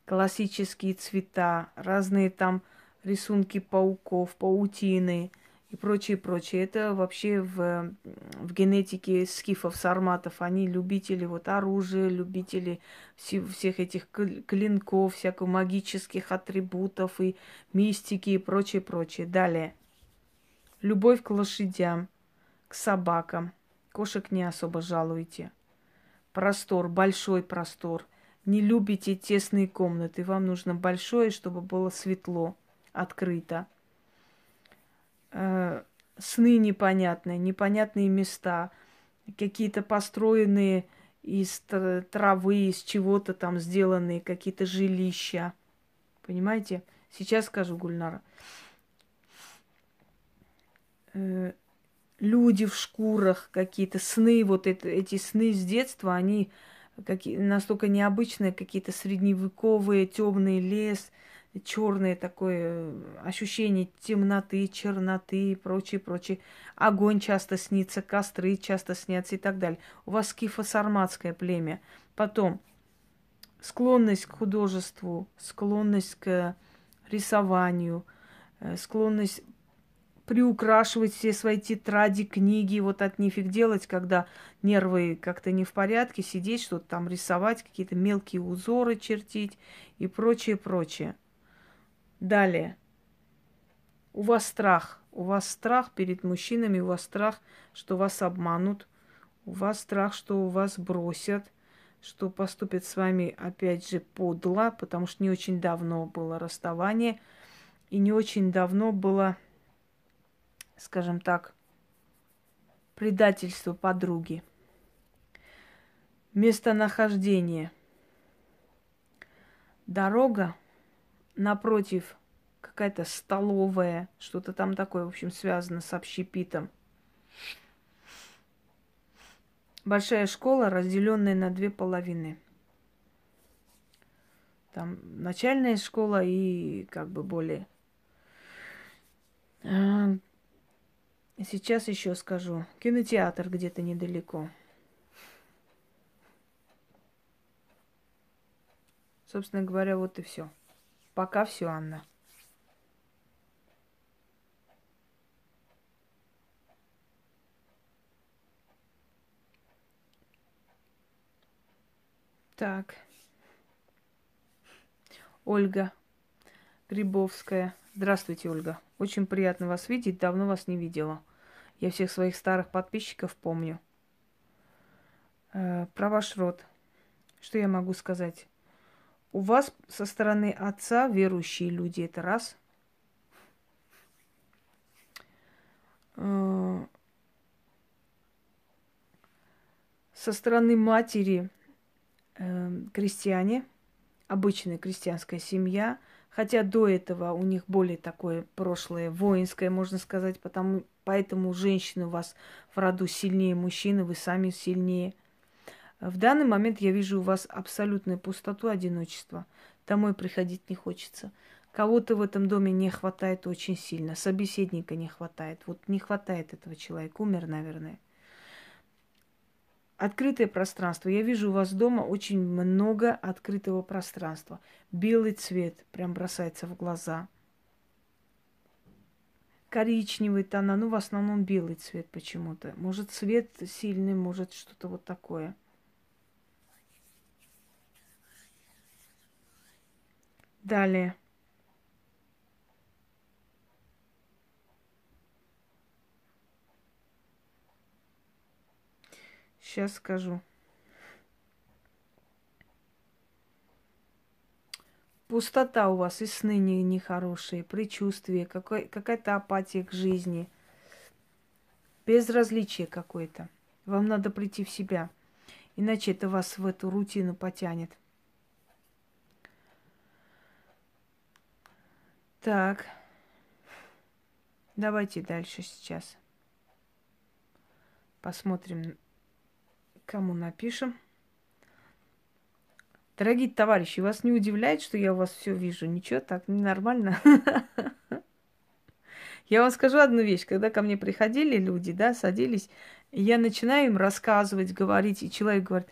классические цвета, разные там рисунки пауков, паутины – и прочее, прочее. Это вообще в, в генетике скифов, сарматов. Они любители вот оружия, любители всех этих клинков, всяких магических атрибутов и мистики и прочее, прочее. Далее. Любовь к лошадям, к собакам. Кошек не особо жалуете. Простор, большой простор. Не любите тесные комнаты. Вам нужно большое, чтобы было светло, открыто э, сны непонятные, непонятные места, какие-то построенные из травы, из чего-то там сделанные какие-то жилища. Понимаете? Сейчас скажу, Гульнара. Э, люди в шкурах какие-то, сны, вот это, эти сны с детства, они какие, настолько необычные, какие-то средневековые, темный лес, черное такое э, ощущение темноты, черноты и прочее, прочее. Огонь часто снится, костры часто снятся и так далее. У вас скифо-сарматское племя. Потом склонность к художеству, склонность к рисованию, э, склонность приукрашивать все свои тетради, книги, вот от нифиг делать, когда нервы как-то не в порядке, сидеть, что-то там рисовать, какие-то мелкие узоры чертить и прочее, прочее. Далее. У вас страх. У вас страх перед мужчинами, у вас страх, что вас обманут, у вас страх, что вас бросят, что поступят с вами опять же подло, потому что не очень давно было расставание, и не очень давно было скажем так, предательство подруги. Местонахождение. Дорога напротив какая-то столовая, что-то там такое, в общем, связано с общепитом. Большая школа, разделенная на две половины. Там начальная школа и как бы более а, Сейчас еще скажу. Кинотеатр где-то недалеко. Собственно говоря, вот и все. Пока все, Анна. Так. Ольга Грибовская. Здравствуйте, Ольга. Очень приятно вас видеть. Давно вас не видела. Я всех своих старых подписчиков помню. Э, про ваш род. Что я могу сказать? У вас со стороны отца верующие люди, это раз. Э, со стороны матери э, крестьяне, обычная крестьянская семья – Хотя до этого у них более такое прошлое воинское, можно сказать, потому, поэтому женщины у вас в роду сильнее мужчины, вы сами сильнее. В данный момент я вижу у вас абсолютную пустоту, одиночество. Домой приходить не хочется. Кого-то в этом доме не хватает очень сильно, собеседника не хватает. Вот не хватает этого человека, умер, наверное открытое пространство. Я вижу у вас дома очень много открытого пространства. Белый цвет прям бросается в глаза. Коричневый тона, ну в основном белый цвет почему-то. Может цвет сильный, может что-то вот такое. Далее. Сейчас скажу. Пустота у вас и сны не, нехорошие, предчувствие, какой, какая-то апатия к жизни, безразличие какое-то. Вам надо прийти в себя, иначе это вас в эту рутину потянет. Так, давайте дальше сейчас. Посмотрим Кому напишем? Дорогие товарищи, вас не удивляет, что я у вас все вижу? Ничего, так нормально. Я вам скажу одну вещь. Когда ко мне приходили люди, да, садились, я начинаю им рассказывать, говорить, и человек говорит,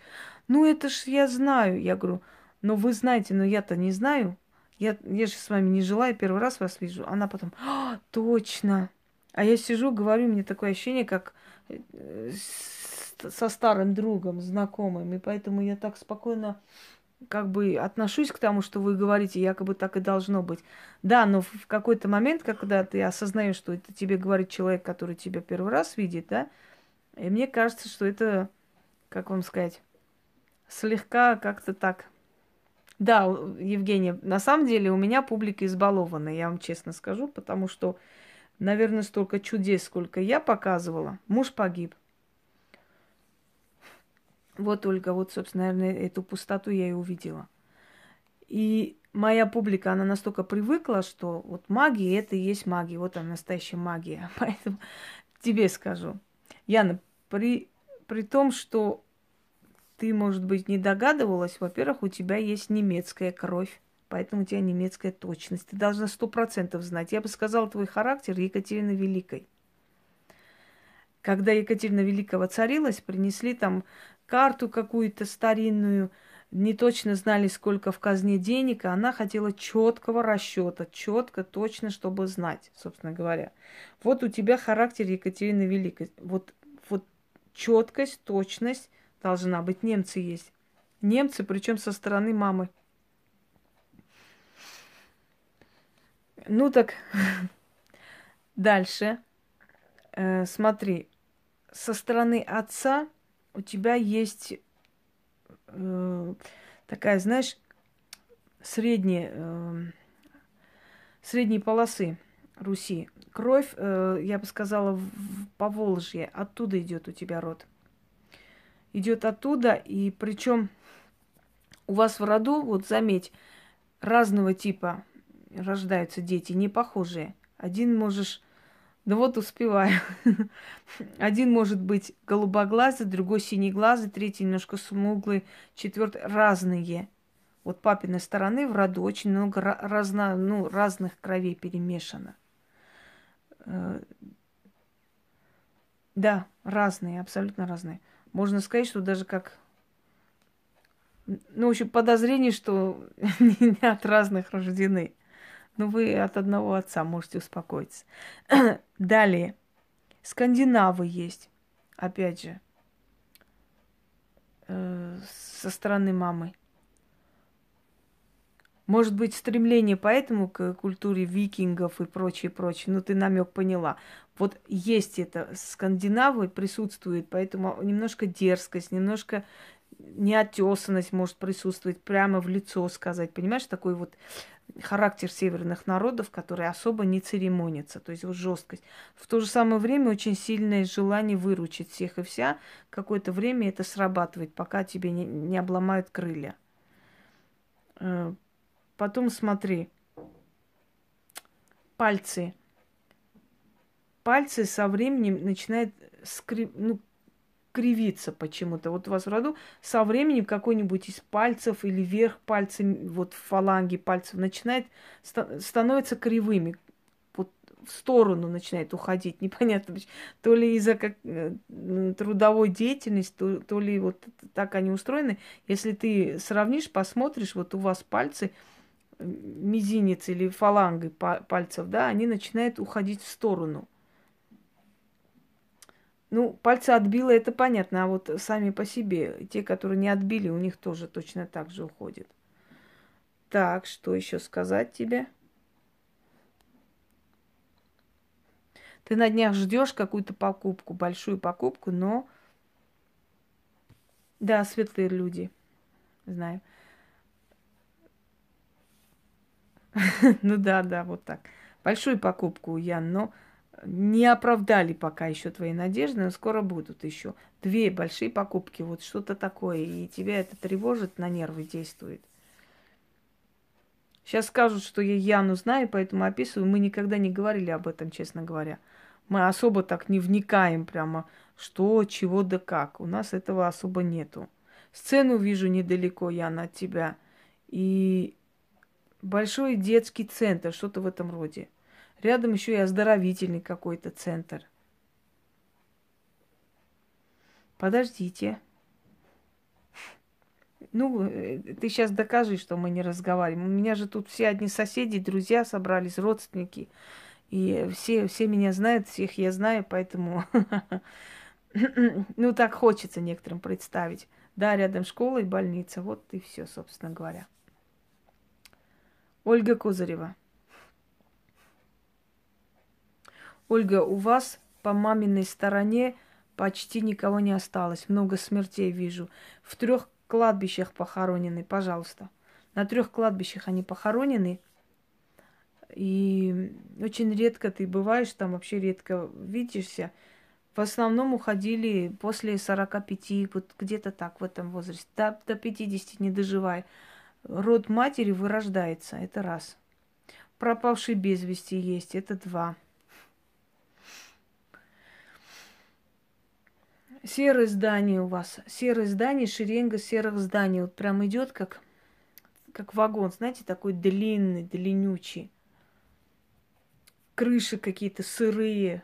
ну это ж я знаю. Я говорю, но вы знаете, но я-то не знаю. Я, я же с вами не жила, я первый раз вас вижу. Она потом, а, точно. А я сижу, говорю, мне такое ощущение, как э, со старым другом, знакомым, и поэтому я так спокойно как бы отношусь к тому, что вы говорите, якобы так и должно быть. Да, но в какой-то момент, когда ты осознаешь, что это тебе говорит человек, который тебя первый раз видит, да, и мне кажется, что это, как вам сказать, слегка как-то так. Да, Евгения, на самом деле у меня публика избалованная, я вам честно скажу, потому что, наверное, столько чудес, сколько я показывала, муж погиб – Вот, Ольга, вот, собственно, наверное, эту пустоту я и увидела. И моя публика, она настолько привыкла, что вот магия это и есть магия, вот она настоящая магия. Поэтому тебе скажу. Яна, при, при том, что ты, может быть, не догадывалась, во-первых, у тебя есть немецкая кровь, поэтому у тебя немецкая точность. Ты должна сто процентов знать. Я бы сказала, твой характер Екатерины Великой. Когда Екатерина Великого царилась, принесли там карту какую-то старинную, не точно знали, сколько в казне денег, а она хотела четкого расчета, четко, точно, чтобы знать, собственно говоря. Вот у тебя характер Екатерины Великой. Вот, вот четкость, точность должна быть. Немцы есть. Немцы, причем со стороны мамы. Ну так, дальше. Э, смотри, со стороны отца у тебя есть э, такая, знаешь, средняя, э, средней полосы Руси. Кровь, э, я бы сказала, в, в Поволжье. Оттуда идет у тебя род. Идет оттуда, и причем у вас в роду, вот заметь, разного типа рождаются дети, не похожие. Один можешь да вот успеваю. Один может быть голубоглазый, другой синеглазый, третий немножко смуглый, четвертый разные. Вот папиной стороны в роду очень много разно, ну, разных кровей перемешано. Э, да, разные, абсолютно разные. Можно сказать, что даже как... Ну, в общем, подозрение, что не от разных рождены. Ну, вы от одного отца можете успокоиться. Далее. Скандинавы есть. Опять же. Э, со стороны мамы. Может быть, стремление поэтому к культуре викингов и прочее, прочее. Ну, ты намек поняла. Вот есть это, скандинавы присутствует, поэтому немножко дерзкость, немножко неотесанность может присутствовать, прямо в лицо сказать. Понимаешь, такой вот характер северных народов, которые особо не церемонятся, то есть вот жесткость. В то же самое время очень сильное желание выручить всех и вся. Какое-то время это срабатывает, пока тебе не, не обломают крылья. Э, потом смотри, пальцы. Пальцы со временем начинают скрип, ну, кривиться почему-то. Вот у вас в роду со временем какой-нибудь из пальцев или верх пальца, вот фаланги пальцев начинает, становится кривыми. Вот в сторону начинает уходить. Непонятно, то ли из-за как, э, трудовой деятельности, то, то ли вот так они устроены. Если ты сравнишь, посмотришь, вот у вас пальцы, мизинец или фалангой пальцев, да, они начинают уходить в сторону. Ну, пальцы отбило, это понятно, а вот сами по себе, те, которые не отбили, у них тоже точно так же уходит. Так, что еще сказать тебе? Ты на днях ждешь какую-то покупку, большую покупку, но... Да, светлые люди, знаю. Ну да, да, вот так. Большую покупку, Ян, но не оправдали пока еще твои надежды, но скоро будут еще. Две большие покупки, вот что-то такое, и тебя это тревожит, на нервы действует. Сейчас скажут, что я Яну знаю, поэтому описываю. Мы никогда не говорили об этом, честно говоря. Мы особо так не вникаем прямо, что, чего да как. У нас этого особо нету. Сцену вижу недалеко, Яна, от тебя. И большой детский центр, что-то в этом роде. Рядом еще и оздоровительный какой-то центр. Подождите. Ну, э, ты сейчас докажи, что мы не разговариваем. У меня же тут все одни соседи, друзья собрались, родственники. И все, все меня знают, всех я знаю, поэтому... Ну, так хочется некоторым представить. Да, рядом школа и больница. Вот и все, собственно говоря. Ольга Козырева. Ольга, у вас по маминой стороне почти никого не осталось. Много смертей вижу. В трех кладбищах похоронены, пожалуйста. На трех кладбищах они похоронены. И очень редко ты бываешь там, вообще редко видишься. в основном уходили после 45, вот где-то так в этом возрасте, до, до 50 не доживая. Род матери вырождается, это раз. Пропавший без вести есть, это два. Серое здание у вас. Серое здание, шеренга серых зданий. Вот прям идет как, как вагон, знаете, такой длинный, длиннючий. Крыши какие-то сырые,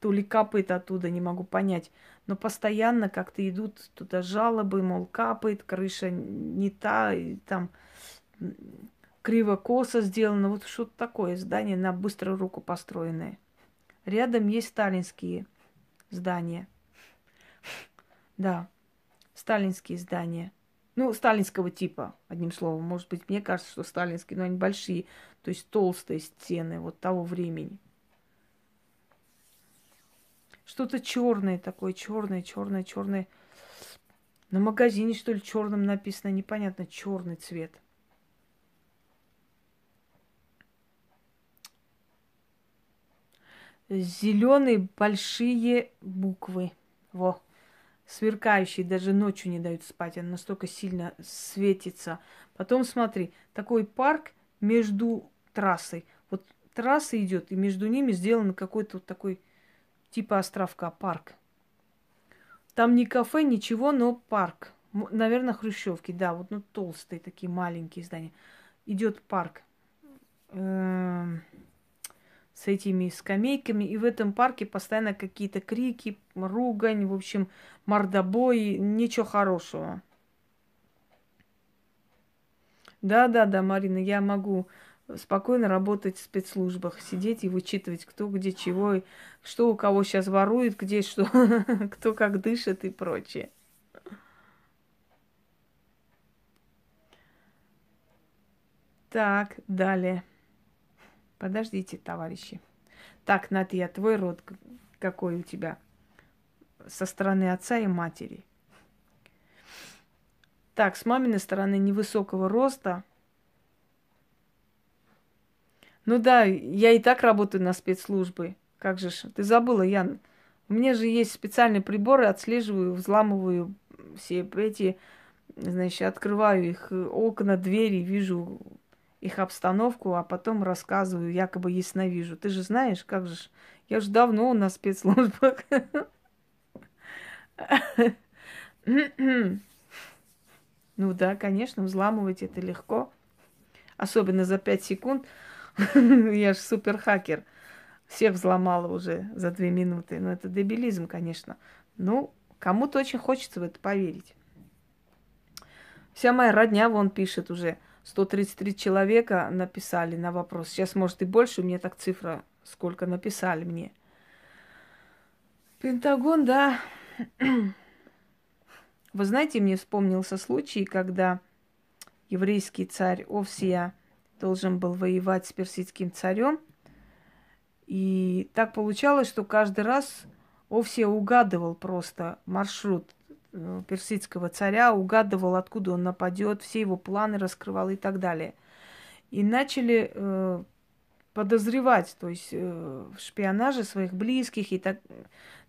то ли капает оттуда, не могу понять. Но постоянно как-то идут туда жалобы, мол, капает, крыша не та, и там криво-косо сделано. Вот что-то такое здание на быструю руку построенное. Рядом есть сталинские здания – да, сталинские здания. Ну, сталинского типа, одним словом. Может быть, мне кажется, что сталинские, но они большие, то есть толстые стены вот того времени. Что-то черное такое, черное, черное, черное. На магазине, что ли, черным написано, непонятно, черный цвет. Зеленые большие буквы. Во сверкающий, даже ночью не дают спать, она настолько сильно светится. Потом смотри, такой парк между трассой. Вот трасса идет, и между ними сделан какой-то вот такой типа островка, парк. Там не кафе, ничего, но парк. Наверное, хрущевки, да, вот ну толстые такие маленькие здания. Идет парк. Эм с этими скамейками. И в этом парке постоянно какие-то крики, ругань, в общем, мордобой, ничего хорошего. Да, да, да, Марина, я могу спокойно работать в спецслужбах, сидеть и вычитывать, кто где чего, что у кого сейчас ворует, где что, кто как дышит и прочее. Так, далее. Подождите, товарищи. Так, Натья, твой род какой у тебя? Со стороны отца и матери. Так, с маминой стороны невысокого роста. Ну да, я и так работаю на спецслужбы. Как же ж, ты забыла, Ян. У меня же есть специальные приборы, отслеживаю, взламываю все эти, значит, открываю их окна, двери, вижу их обстановку, а потом рассказываю, якобы ясновижу. Ты же знаешь, как же... Я же давно на спецслужбах. Ну да, конечно, взламывать это легко. Особенно за пять секунд. Я же супер хакер. Всех взломала уже за две минуты. Но это дебилизм, конечно. Ну, кому-то очень хочется в это поверить. Вся моя родня вон пишет уже – 133 человека написали на вопрос. Сейчас, может, и больше, у меня так цифра, сколько написали мне. Пентагон, да. Вы знаете, мне вспомнился случай, когда еврейский царь Овсия должен был воевать с персидским царем. И так получалось, что каждый раз Овсия угадывал просто маршрут персидского царя, угадывал, откуда он нападет, все его планы раскрывал и так далее. И начали э, подозревать, то есть э, в шпионаже своих близких, и так,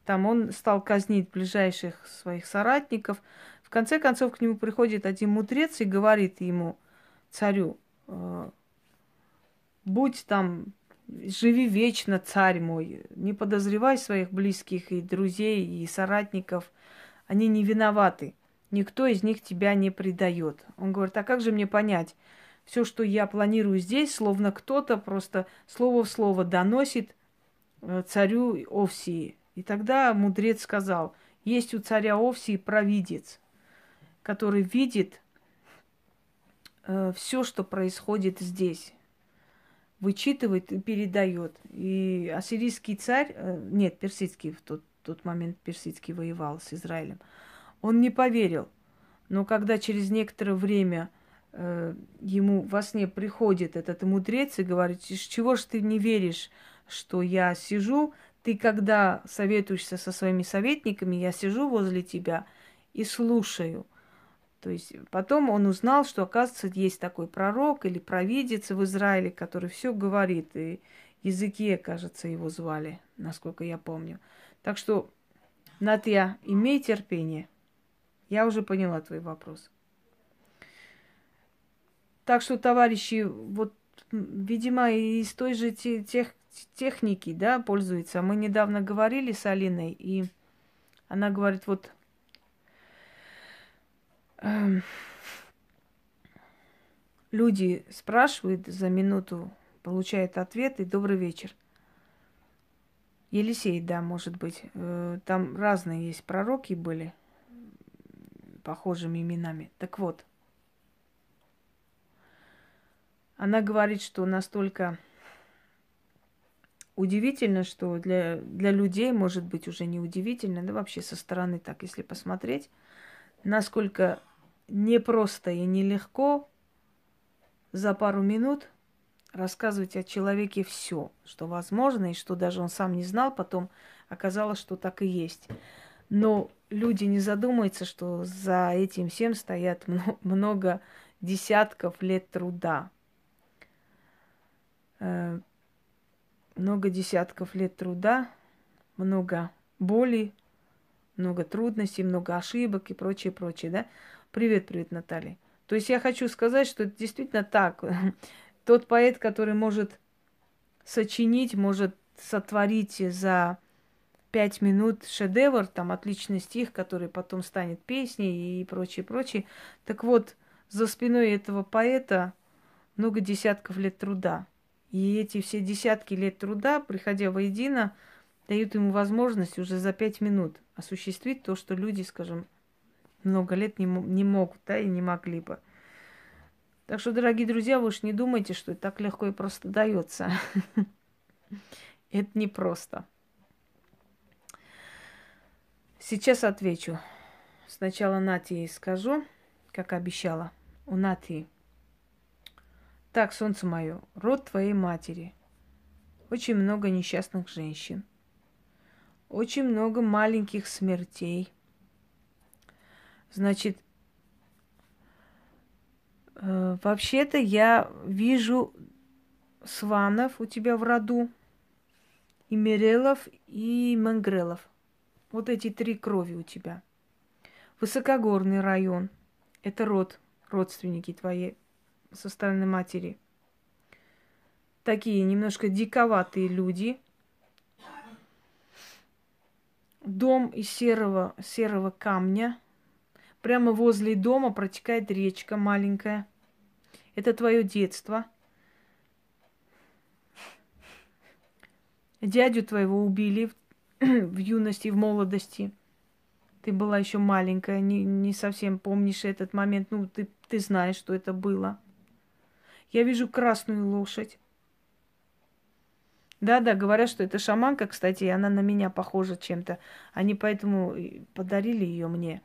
там он стал казнить ближайших своих соратников. В конце концов к нему приходит один мудрец и говорит ему, царю, э, будь там, живи вечно, царь мой, не подозревай своих близких и друзей, и соратников – они не виноваты. Никто из них тебя не предает. Он говорит, а как же мне понять? Все, что я планирую здесь, словно кто-то просто слово в слово доносит э, царю Овсии. И тогда мудрец сказал, есть у царя Овсии провидец, который видит э, все, что происходит здесь, вычитывает и передает. И ассирийский царь, э, нет, персидский в тот тот момент персидский воевал с Израилем, он не поверил. Но когда через некоторое время э, ему во сне приходит этот мудрец и говорит, из чего ж ты не веришь, что я сижу, ты когда советуешься со своими советниками, я сижу возле тебя и слушаю. То есть потом он узнал, что, оказывается, есть такой пророк или провидец в Израиле, который все говорит. И языке, кажется, его звали, насколько я помню. Так что Натья, имей терпение. Я уже поняла твой вопрос. Так что, товарищи, вот, видимо, из той же тех, техники, да, пользуется. Мы недавно говорили с Алиной, и она говорит, вот, э, люди спрашивают за минуту, получают ответ и добрый вечер. Елисей, да, может быть. Э, там разные есть пророки были похожими именами. Так вот, она говорит, что настолько удивительно, что для, для людей, может быть, уже не удивительно, да вообще со стороны так, если посмотреть, насколько непросто и нелегко за пару минут рассказывать о человеке все, что возможно, и что даже он сам не знал, потом оказалось, что так и есть. Но люди не задумаются, что за этим всем стоят много десятков лет труда. Э, много десятков лет труда, много боли, много трудностей, много ошибок и прочее, прочее, да? Привет, привет, Наталья. То есть я хочу сказать, что это действительно так. Тот поэт, который может сочинить, может сотворить за пять минут шедевр, там отличный стих, который потом станет песней и прочее, прочее. Так вот, за спиной этого поэта много десятков лет труда. И эти все десятки лет труда, приходя воедино, дают ему возможность уже за пять минут осуществить то, что люди, скажем, много лет не, не могут, да, и не могли бы. Так что, дорогие друзья, вы уж не думайте, что это так легко и просто дается. Это не просто. Сейчас отвечу. Сначала Нати скажу, как обещала. У Нати. Так, солнце мое, род твоей матери. Очень много несчастных женщин. Очень много маленьких смертей. Значит, вообще-то я вижу сванов у тебя в роду, и Мирелов, и Мангрелов. Вот эти три крови у тебя. Высокогорный район. Это род, родственники твои со стороны матери. Такие немножко диковатые люди. Дом из серого, серого камня. Прямо возле дома протекает речка маленькая. Это твое детство. Дядю твоего убили в, юности, в молодости. Ты была еще маленькая, не, не совсем помнишь этот момент. Ну, ты, ты знаешь, что это было. Я вижу красную лошадь. Да-да, говорят, что это шаманка, кстати, и она на меня похожа чем-то. Они поэтому подарили ее мне.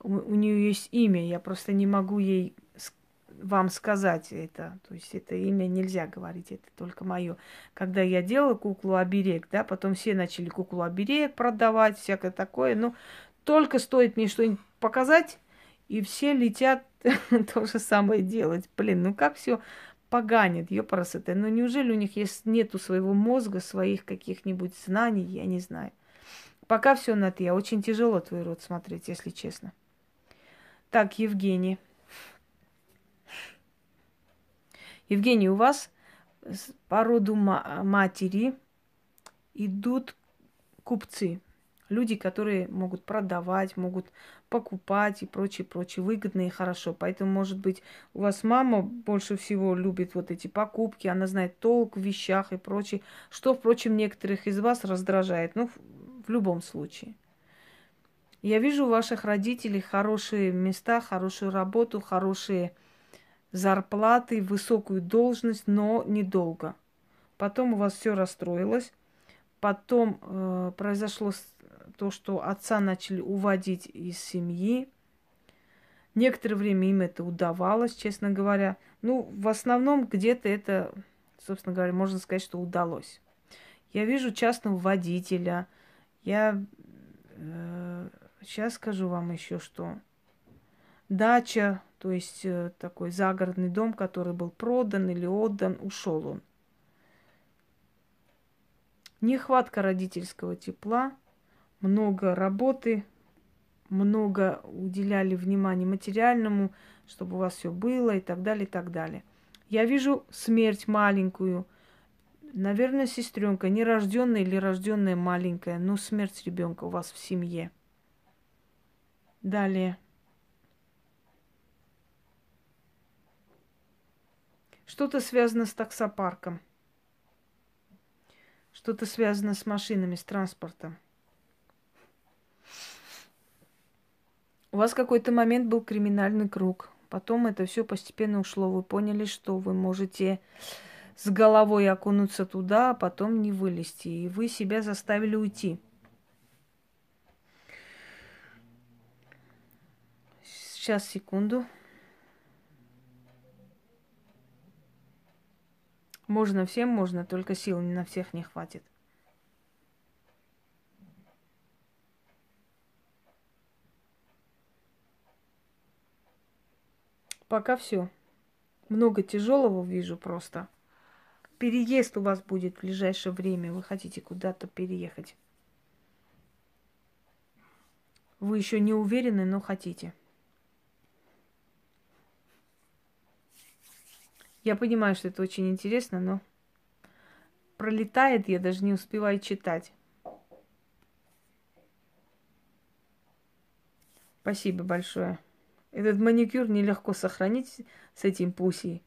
У, у нее есть имя, я просто не могу ей вам сказать это. То есть это имя нельзя говорить, это только мое. Когда я делала куклу оберег, да, потом все начали куклу оберег продавать, всякое такое. Ну, только стоит мне что-нибудь показать, и все летят то же самое делать. Блин, ну как все поганит, ёпрасоте. Ну неужели у них есть нету своего мозга, своих каких-нибудь знаний, я не знаю. Пока все на ты. Очень тяжело твой род смотреть, если честно. Так, Евгений. Евгений, у вас по роду матери идут купцы, люди, которые могут продавать, могут покупать и прочее, прочее, выгодно и хорошо. Поэтому, может быть, у вас мама больше всего любит вот эти покупки, она знает толк в вещах и прочее, что, впрочем, некоторых из вас раздражает, ну, в любом случае. Я вижу у ваших родителей хорошие места, хорошую работу, хорошие зарплаты, высокую должность, но недолго. Потом у вас все расстроилось. Потом э, произошло то, что отца начали уводить из семьи. Некоторое время им это удавалось, честно говоря. Ну, в основном где-то это, собственно говоря, можно сказать, что удалось. Я вижу частного водителя. Я э, сейчас скажу вам еще, что дача то есть э, такой загородный дом, который был продан или отдан, ушел он. Нехватка родительского тепла, много работы, много уделяли внимания материальному, чтобы у вас все было и так далее, и так далее. Я вижу смерть маленькую. Наверное, сестренка, нерожденная или рожденная маленькая, но смерть ребенка у вас в семье. Далее. Что-то связано с таксопарком. Что-то связано с машинами, с транспортом. У вас какой-то момент был криминальный круг. Потом это все постепенно ушло. Вы поняли, что вы можете с головой окунуться туда, а потом не вылезти. И вы себя заставили уйти. Сейчас, секунду. Можно всем, можно, только сил на всех не хватит. Пока все. Много тяжелого вижу просто. Переезд у вас будет в ближайшее время. Вы хотите куда-то переехать. Вы еще не уверены, но хотите. Я понимаю, что это очень интересно, но пролетает, я даже не успеваю читать. Спасибо большое. Этот маникюр нелегко сохранить с этим пусей,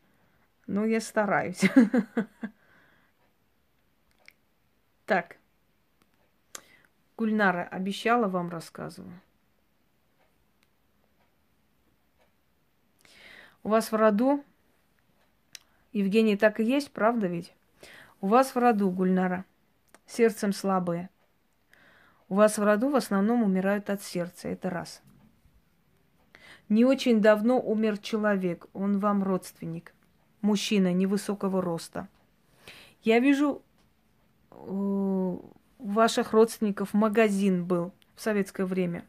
но я стараюсь. Так. Гульнара обещала вам рассказываю. У вас в роду, Евгений, так и есть, правда ведь? У вас в роду, Гульнара, сердцем слабые. У вас в роду в основном умирают от сердца, это раз – не очень давно умер человек, он вам родственник, мужчина невысокого роста. Я вижу, у ваших родственников магазин был в советское время.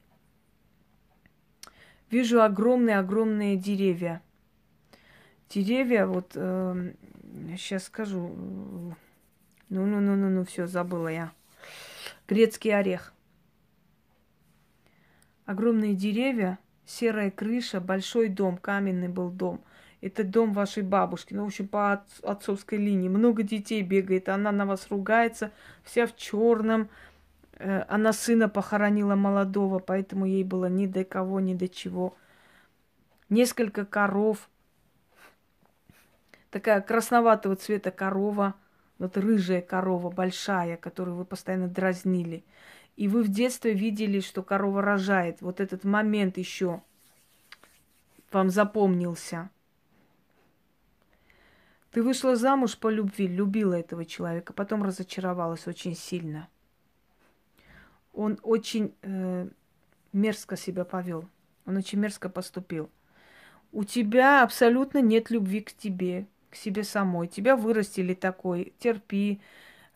Вижу огромные-огромные деревья. Деревья, вот э, сейчас скажу. Ну-ну-ну-ну-ну, все, забыла я. Грецкий орех. Огромные деревья – серая крыша, большой дом, каменный был дом. Это дом вашей бабушки, ну, в общем, по отцовской линии. Много детей бегает, она на вас ругается, вся в черном. Э, она сына похоронила молодого, поэтому ей было ни до кого, ни до чего. Несколько коров. Такая красноватого цвета корова, вот рыжая корова, большая, которую вы постоянно дразнили. И вы в детстве видели, что корова рожает. Вот этот момент еще вам запомнился. Ты вышла замуж по любви, любила этого человека, потом разочаровалась очень сильно. Он очень э, мерзко себя повел. Он очень мерзко поступил. У тебя абсолютно нет любви к тебе, к себе самой. Тебя вырастили такой. Терпи.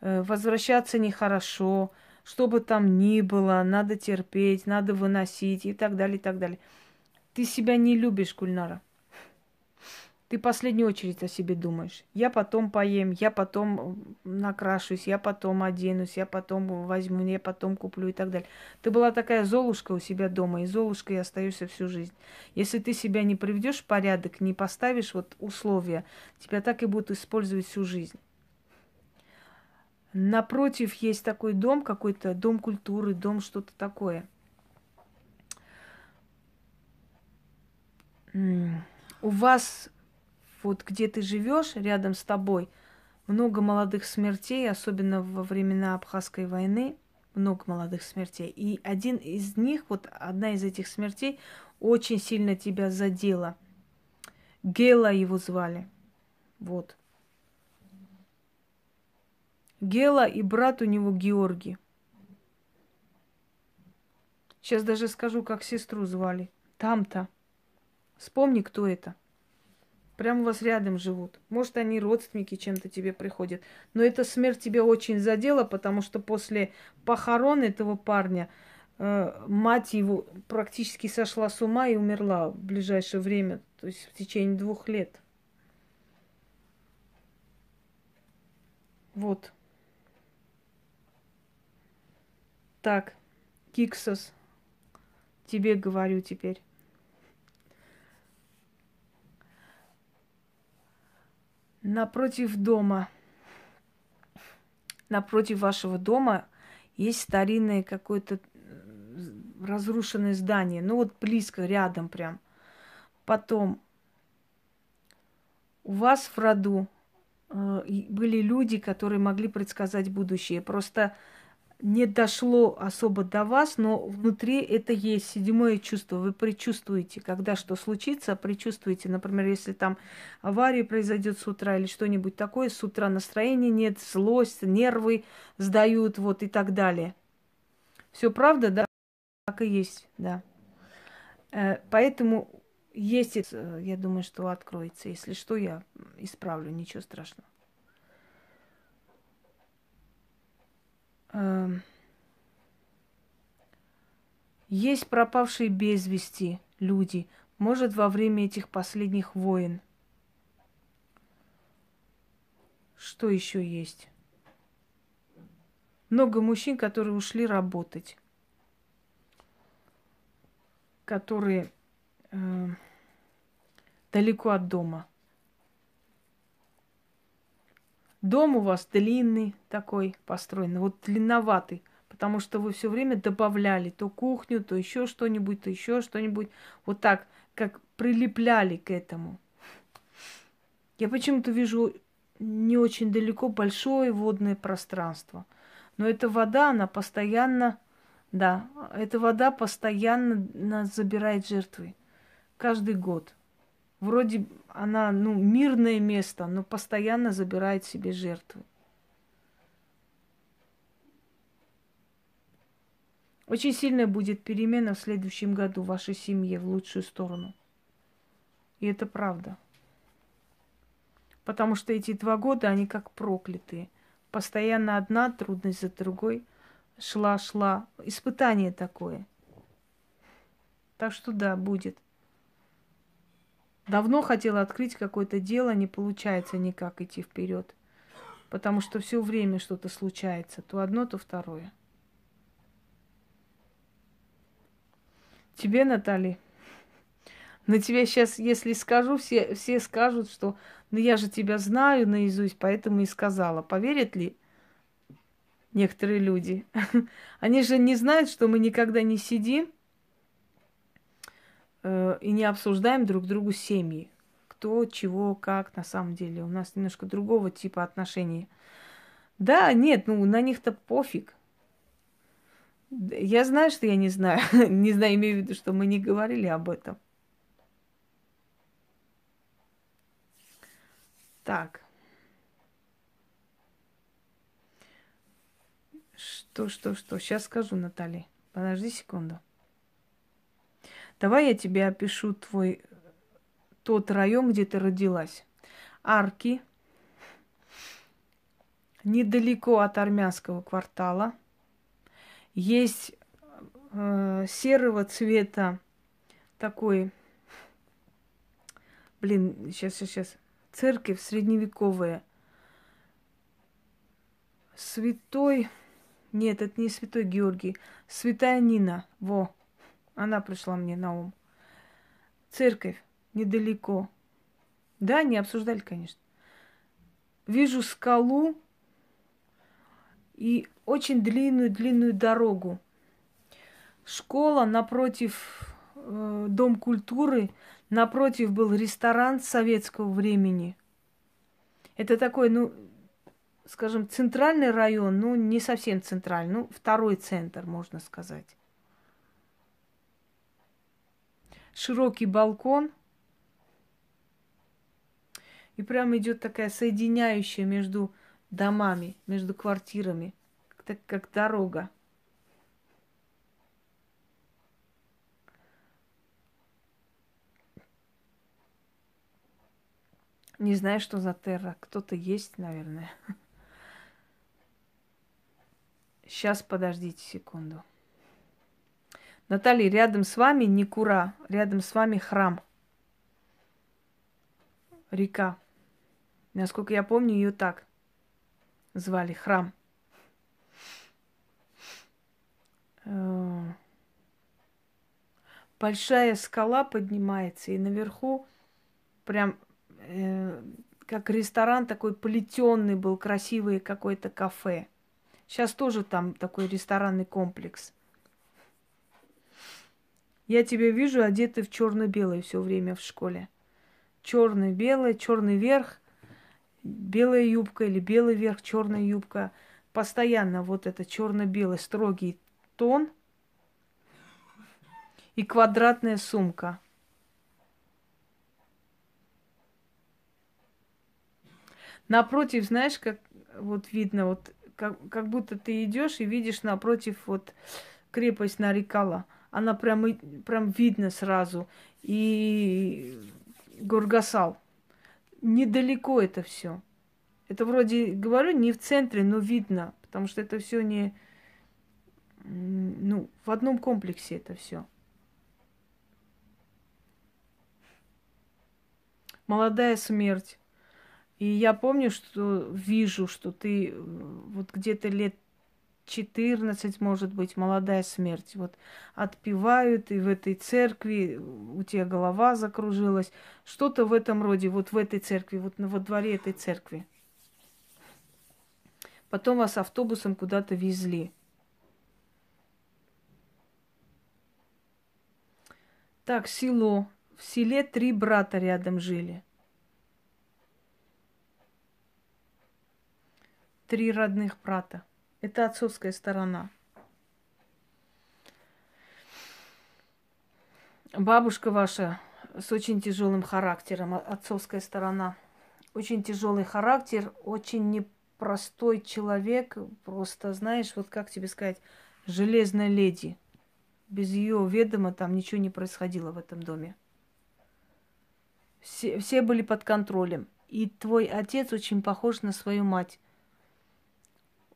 Э, возвращаться нехорошо что бы там ни было, надо терпеть, надо выносить и так далее, и так далее. Ты себя не любишь, Кульнара. Ты последнюю очередь о себе думаешь. Я потом поем, я потом накрашусь, я потом оденусь, я потом возьму, я потом куплю и так далее. Ты была такая золушка у себя дома, и золушкой остаешься всю жизнь. Если ты себя не приведешь в порядок, не поставишь вот условия, тебя так и будут использовать всю жизнь. Напротив есть такой дом какой-то, дом культуры, дом что-то такое. У вас, вот где ты живешь, рядом с тобой, много молодых смертей, особенно во времена Абхазской войны, много молодых смертей. И один из них, вот одна из этих смертей, очень сильно тебя задела. Гела его звали. Вот. Гела и брат у него Георгий. Сейчас даже скажу, как сестру звали. Там-то. Вспомни, кто это. Прямо у вас рядом живут. Может, они родственники чем-то тебе приходят. Но эта смерть тебя очень задела, потому что после похорон этого парня э, мать его практически сошла с ума и умерла в ближайшее время. То есть в течение двух лет. Вот. Так, Киксос. Тебе говорю теперь. Напротив дома, напротив вашего дома есть старинное какое-то разрушенное здание. Ну вот близко, рядом прям. Потом у вас в роду э, были люди, которые могли предсказать будущее. Просто не дошло особо до вас, но внутри это есть седьмое чувство. Вы предчувствуете, когда что случится, предчувствуете. Например, если там авария произойдет с утра или что-нибудь такое, с утра настроения нет, злость, нервы сдают, вот и так далее. Все правда, да? Так и есть, да. Э, поэтому есть, э, я думаю, что откроется. Если что, я исправлю, ничего страшного. Есть пропавшие без вести люди, может, во время этих последних войн. Что еще есть? Много мужчин, которые ушли работать, которые э, далеко от дома. Дом у вас длинный такой построенный, вот длинноватый, потому что вы все время добавляли то кухню, то еще что-нибудь, то еще что-нибудь. Вот так, как прилепляли к этому. Я почему-то вижу не очень далеко большое водное пространство. Но эта вода, она постоянно, да, эта вода постоянно забирает жертвы. Каждый год. Вроде она, ну, мирное место, но постоянно забирает себе жертвы. Очень сильная будет перемена в следующем году в вашей семье в лучшую сторону. И это правда. Потому что эти два года, они как проклятые. Постоянно одна трудность за другой шла, шла. Испытание такое. Так что да, будет. Давно хотела открыть какое-то дело, не получается никак идти вперед. Потому что все время что-то случается. То одно, то второе. Тебе, Натали, на тебя сейчас, если скажу, все, все скажут, что ну я же тебя знаю наизусть, поэтому и сказала. Поверят ли некоторые люди? Они же не знают, что мы никогда не сидим Э, и не обсуждаем друг другу семьи. Кто, чего, как на самом деле. У нас немножко другого типа отношений. Да, нет, ну на них-то пофиг. Я знаю, что я не знаю. не знаю, имею в виду, что мы не говорили об этом. Так. Что, что, что? Сейчас скажу, Наталья. Подожди секунду. Давай я тебе опишу твой тот район, где ты родилась. Арки, недалеко от армянского квартала. Есть э, серого цвета такой, блин, сейчас, сейчас, сейчас, церковь средневековая. Святой, нет, это не святой Георгий, святая Нина, во, она пришла мне на ум. Церковь недалеко. Да, не обсуждали, конечно. Вижу скалу и очень длинную-длинную дорогу. Школа напротив э, Дом культуры, напротив был ресторан советского времени. Это такой, ну, скажем, центральный район, ну, не совсем центральный, ну, второй центр, можно сказать. Широкий балкон. И прямо идет такая соединяющая между домами, между квартирами, так как дорога. Не знаю, что за терра. Кто-то есть, наверное. Сейчас подождите секунду. Наталья, рядом с вами не кура, рядом с вами храм. Река. Насколько я помню, ее так звали, храм. Э, большая скала поднимается, и наверху прям э, как ресторан такой плетенный был, красивый какой-то кафе. Сейчас тоже там такой ресторанный комплекс. Я тебя вижу одетый в черно-белое все время в школе. Черный-белый, черный верх, белая юбка или белый верх, черная юбка. Постоянно вот это черно-белый строгий тон и квадратная сумка. Напротив, знаешь, как вот видно, вот как, как будто ты идешь и видишь напротив вот крепость Нарикала. Она прям, прям видно сразу. И Гургасал. Недалеко это все. Это вроде, говорю, не в центре, но видно, потому что это все не, ну, в одном комплексе это все. Молодая смерть. И я помню, что вижу, что ты э, вот где-то лет 14, может быть, молодая смерть. Вот отпевают, и в этой церкви у тебя голова закружилась. Что-то в этом роде, вот в этой церкви, вот во дворе этой церкви. Потом вас автобусом куда-то везли. Так, село. В селе три брата рядом жили. Три родных брата. Это отцовская сторона. Бабушка ваша с очень тяжелым характером, отцовская сторона. Очень тяжелый характер, очень непростой человек. Просто, знаешь, вот как тебе сказать, железная леди. Без ее ведома там ничего не происходило в этом доме. Все, все были под контролем. И твой отец очень похож на свою мать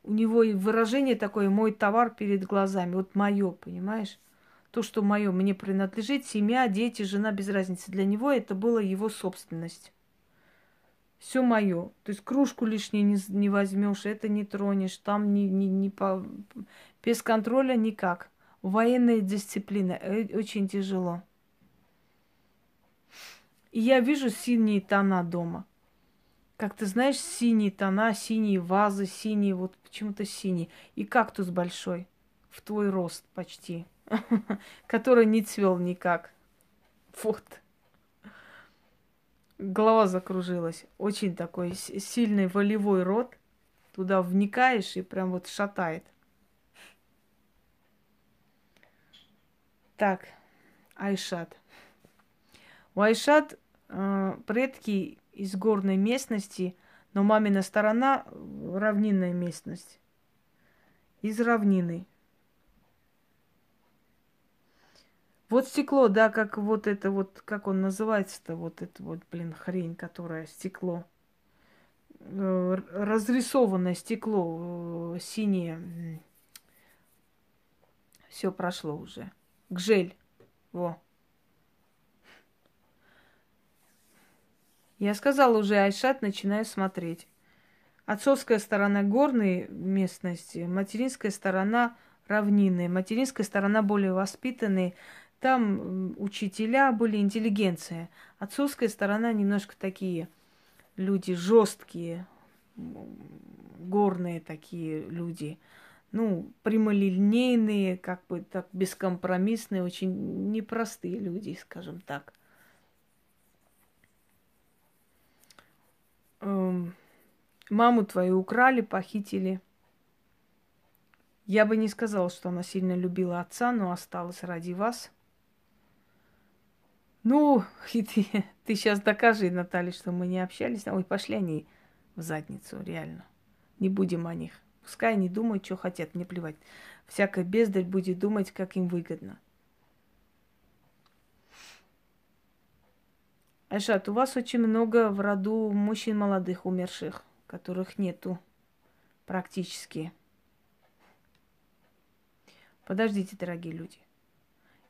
у него и выражение такое «мой товар перед глазами». Вот мое, понимаешь? То, что мое мне принадлежит, семья, дети, жена, без разницы. Для него это была его собственность. Все мое. То есть кружку лишнюю не, не возьмешь, это не тронешь, там не, не, не по... без контроля никак. Военная дисциплина. Э, очень тяжело. И я вижу синие тона дома как ты знаешь, синие тона, синие вазы, синие, вот почему-то синий. И кактус большой, в твой рост почти, который не цвел никак. Вот. Голова закружилась. Очень такой сильный волевой рот. Туда вникаешь и прям вот шатает. Так, Айшат. У Айшат э, предки из горной местности, но мамина сторона равнинная местность. Из равнины. Вот стекло, да, как вот это вот, как он называется-то, вот это вот, блин, хрень, которая стекло. Э, разрисованное стекло э, синее. Все прошло уже. Гжель. Во. Я сказала уже, Айшат, начинаю смотреть. Отцовская сторона горной местности, материнская сторона равнинная, материнская сторона более воспитанные. Там учителя были, интеллигенция. Отцовская сторона немножко такие люди жесткие, горные такие люди. Ну, прямолинейные, как бы так бескомпромиссные, очень непростые люди, скажем так. Маму твою украли, похитили. Я бы не сказала, что она сильно любила отца, но осталась ради вас. Ну, и ты, ты сейчас докажи, Наталья, что мы не общались. Ой, пошли они в задницу, реально. Не будем о них. Пускай они думают, что хотят, мне плевать. Всякая бездарь будет думать, как им выгодно. Айшат, у вас очень много в роду мужчин молодых умерших, которых нету практически. Подождите, дорогие люди.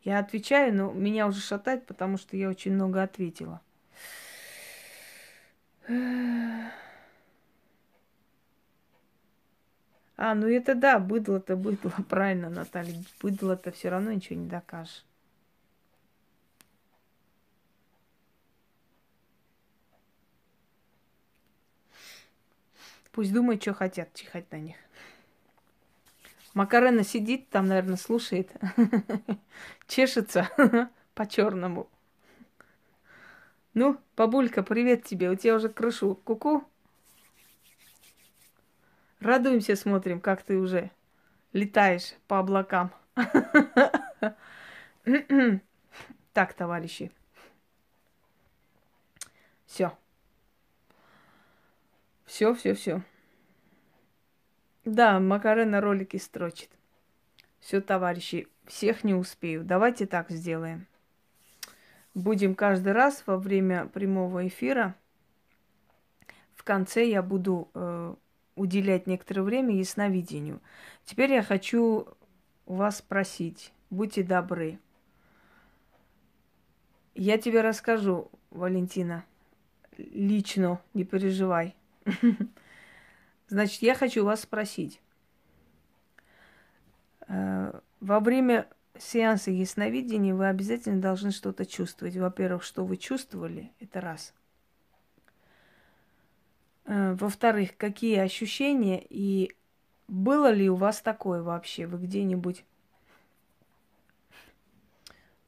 Я отвечаю, но меня уже шатает, потому что я очень много ответила. А, ну это да, быдло-то быдло, правильно, Наталья. Быдло-то все равно ничего не докажешь. Пусть думают, что хотят, чихать на них. Макарена сидит там, наверное, слушает. Чешется по-черному. Ну, бабулька, привет тебе. У тебя уже крышу. Куку. -ку. Радуемся, смотрим, как ты уже летаешь по облакам. Так, товарищи. Все. Все, все, все. Да, Макарена ролики строчит. Все, товарищи, всех не успею. Давайте так сделаем. Будем каждый раз во время прямого эфира в конце я буду э, уделять некоторое время ясновидению. Теперь я хочу вас спросить, будьте добры. Я тебе расскажу, Валентина, лично, не переживай. Значит, я хочу вас спросить. Э, во время сеанса ясновидения вы обязательно должны что-то чувствовать. Во-первых, что вы чувствовали, это раз. Э, во-вторых, какие ощущения и было ли у вас такое вообще? Вы где-нибудь...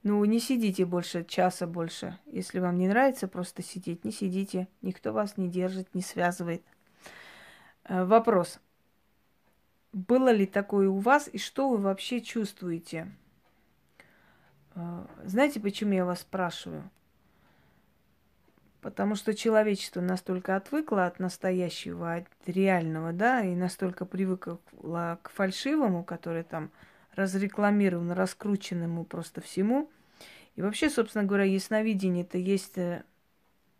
Ну, не сидите больше часа больше. Если вам не нравится просто сидеть, не сидите. Никто вас не держит, не связывает. Э, вопрос. Было ли такое у вас и что вы вообще чувствуете? Э, знаете, почему я вас спрашиваю? Потому что человечество настолько отвыкло от настоящего, от реального, да, и настолько привыкло к фальшивому, который там разрекламирован, раскрученному просто всему. И вообще, собственно говоря, ясновидение это есть, э,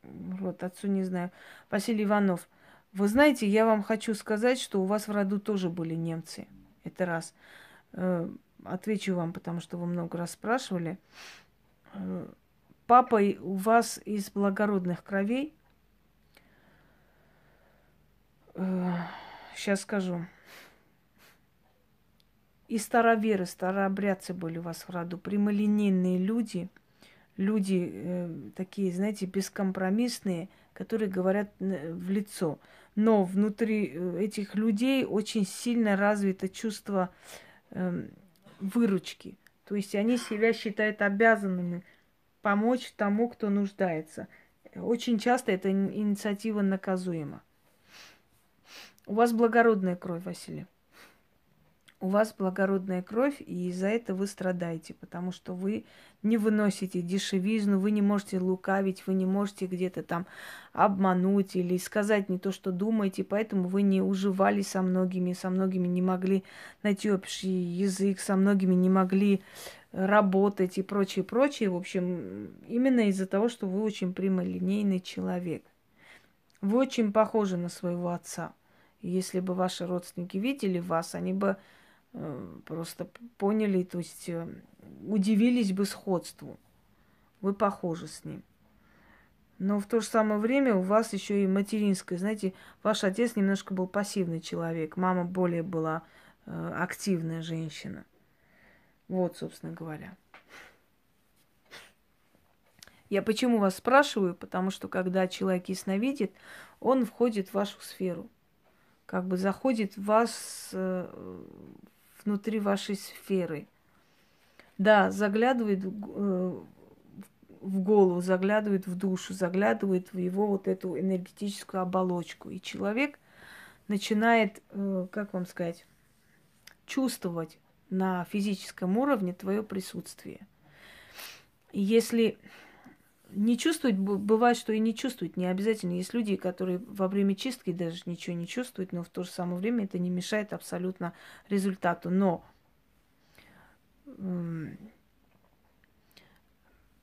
вот отцу не знаю, Василий Иванов. Вы знаете, я вам хочу сказать, что у вас в роду тоже были немцы. Это раз. Э, отвечу вам, потому что вы много раз спрашивали. Э, папа у вас из благородных кровей. Сейчас скажу. И староверы, старообрядцы были у вас в роду, прямолинейные люди, люди э, такие, знаете, бескомпромиссные, которые говорят э, в лицо. Но внутри э, этих людей очень сильно развито чувство э, выручки. То есть они себя считают обязанными помочь тому, кто нуждается. Очень часто эта инициатива наказуема. У вас благородная кровь, Василий у вас благородная кровь, и из-за этого вы страдаете, потому что вы не выносите дешевизну, вы не можете лукавить, вы не можете где-то там обмануть или сказать не то, что думаете, поэтому вы не уживались со многими, со многими не могли найти общий язык, со многими не могли работать и прочее, прочее. В общем, именно из-за того, что вы очень прямолинейный человек. Вы очень похожи на своего отца. Если бы ваши родственники видели вас, они бы просто поняли, то есть э, удивились бы сходству. Вы похожи с ним. Но в то же самое время у вас еще и материнское. Знаете, ваш отец немножко был пассивный человек, мама более была э, активная женщина. Вот, собственно говоря. Я почему вас спрашиваю? Потому что когда человек ясновидит, он входит в вашу сферу. Как бы заходит в вас, э, внутри вашей сферы. Да, заглядывает э, в голову, заглядывает в душу, заглядывает в его вот эту энергетическую оболочку. И человек начинает, э, как вам сказать, чувствовать на физическом уровне твое присутствие. Если не чувствовать, бывает, что и не чувствуют. Не обязательно. Есть люди, которые во время чистки даже ничего не чувствуют, но в то же самое время это не мешает абсолютно результату. Но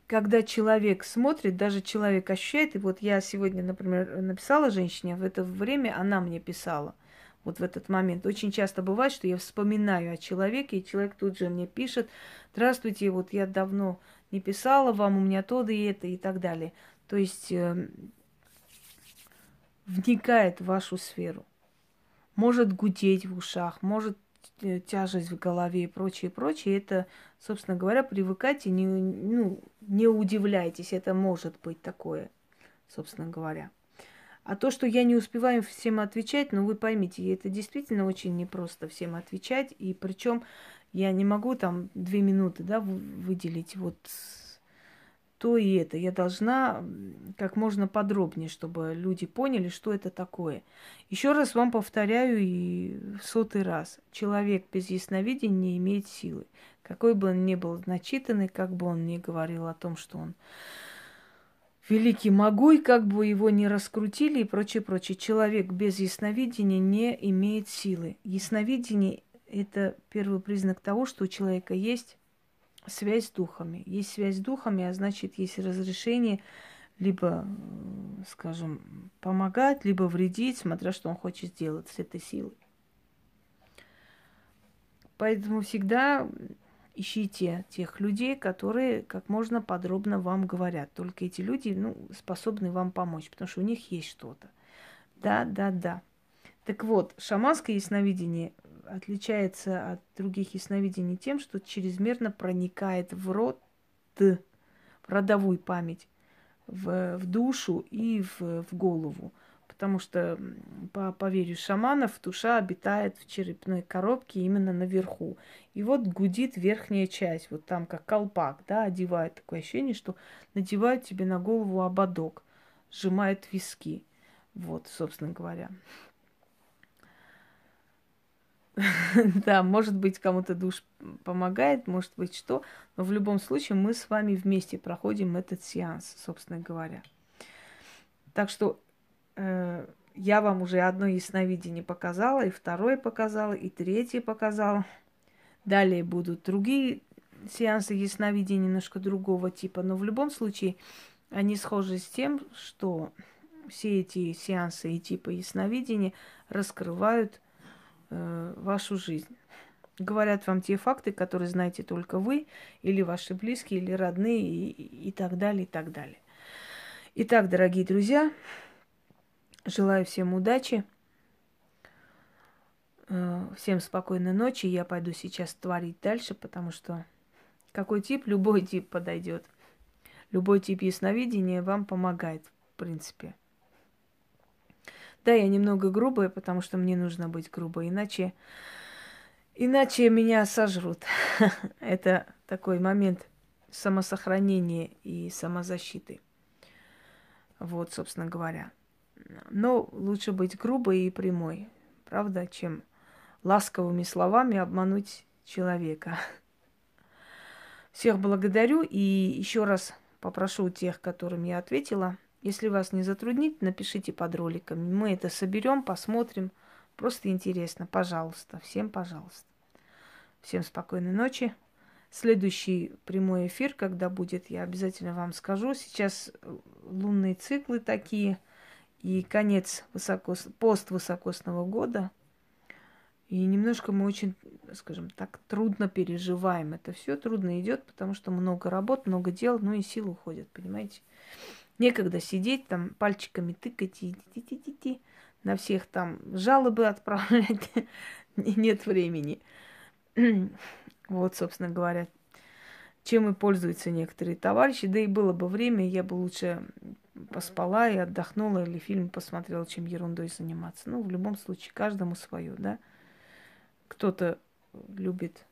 когда человек смотрит, даже человек ощущает, и вот я сегодня, например, написала женщине, в это время она мне писала, вот в этот момент. Очень часто бывает, что я вспоминаю о человеке, и человек тут же мне пишет, здравствуйте, вот я давно не писала вам, у меня то да и это и так далее. То есть э, вникает в вашу сферу. Может гудеть в ушах, может э, тяжесть в голове и прочее, прочее. Это, собственно говоря, привыкайте, не, ну, не удивляйтесь, это может быть такое, собственно говоря. А то, что я не успеваю всем отвечать, ну вы поймите, это действительно очень непросто всем отвечать. И причем я не могу там две минуты да, выделить вот то и это. Я должна как можно подробнее, чтобы люди поняли, что это такое. Еще раз вам повторяю и в сотый раз. Человек без ясновидения не имеет силы. Какой бы он ни был начитанный, как бы он ни говорил о том, что он великий могуй, как бы его ни раскрутили и прочее, прочее. Человек без ясновидения не имеет силы. Ясновидение – это первый признак того, что у человека есть связь с духами. Есть связь с духами, а значит, есть разрешение либо, скажем, помогать, либо вредить, смотря что он хочет сделать с этой силой. Поэтому всегда ищите тех людей, которые как можно подробно вам говорят. Только эти люди ну, способны вам помочь, потому что у них есть что-то. Да, да, да. Так вот, шаманское ясновидение отличается от других ясновидений тем, что чрезмерно проникает в род, в родовую память, в, в душу и в, в голову потому что по поверью шаманов душа обитает в черепной коробке именно наверху. И вот гудит верхняя часть, вот там как колпак, да, одевает такое ощущение, что надевают тебе на голову ободок, сжимают виски. Вот, собственно говоря. Да, может быть, кому-то душ помогает, может быть, что. Но в любом случае мы с вами вместе проходим этот сеанс, собственно говоря. Так что Э, я вам уже одно ясновидение показала, и второе показала, и третье показала. Далее будут другие сеансы ясновидения немножко другого типа, но в любом случае они схожи с тем, что все эти сеансы и типы ясновидения раскрывают э, вашу жизнь. Говорят вам те факты, которые знаете только вы, или ваши близкие, или родные, и, и так далее, и так далее. Итак, дорогие друзья, Желаю всем удачи. Э, всем спокойной ночи. Я пойду сейчас творить дальше, потому что какой тип, любой тип подойдет. Любой тип ясновидения вам помогает, в принципе. Да, я немного грубая, потому что мне нужно быть грубой, иначе, иначе меня сожрут. Это такой момент самосохранения и самозащиты. Вот, собственно говоря. Но лучше быть грубой и прямой, правда, чем ласковыми словами обмануть человека. Всех благодарю и еще раз попрошу тех, которым я ответила, если вас не затруднит, напишите под роликом. Мы это соберем, посмотрим. Просто интересно, пожалуйста, всем пожалуйста. Всем спокойной ночи. Следующий прямой эфир, когда будет, я обязательно вам скажу. Сейчас лунные циклы такие – и конец высокос... пост высокосного года. И немножко мы очень, скажем так, трудно переживаем. Это все трудно идет, потому что много работ, много дел, ну и сил уходят, понимаете? Некогда сидеть там, пальчиками тыкать и на всех там жалобы отправлять. Нет времени. вот, собственно говоря, чем и пользуются некоторые товарищи. Да и было бы время, я бы лучше поспала и отдохнула, или фильм посмотрела, чем ерундой заниматься. Ну, в любом случае, каждому свое, да. Кто-то любит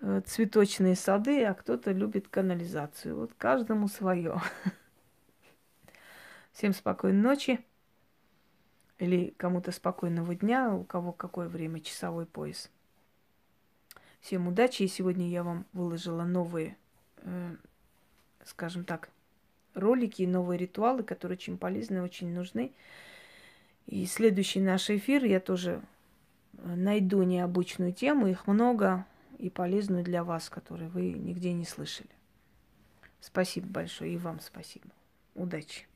э, цветочные сады, а кто-то любит канализацию. Вот каждому свое. Всем спокойной ночи. Или кому-то спокойного дня, у кого какое время, часовой пояс. Всем удачи. И сегодня я вам выложила новые, э, скажем так, ролики новые ритуалы, которые очень полезны, очень нужны. И следующий наш эфир я тоже э, найду необычную тему, их много и полезную для вас, которые вы нигде не слышали. Спасибо большое и вам спасибо. Удачи!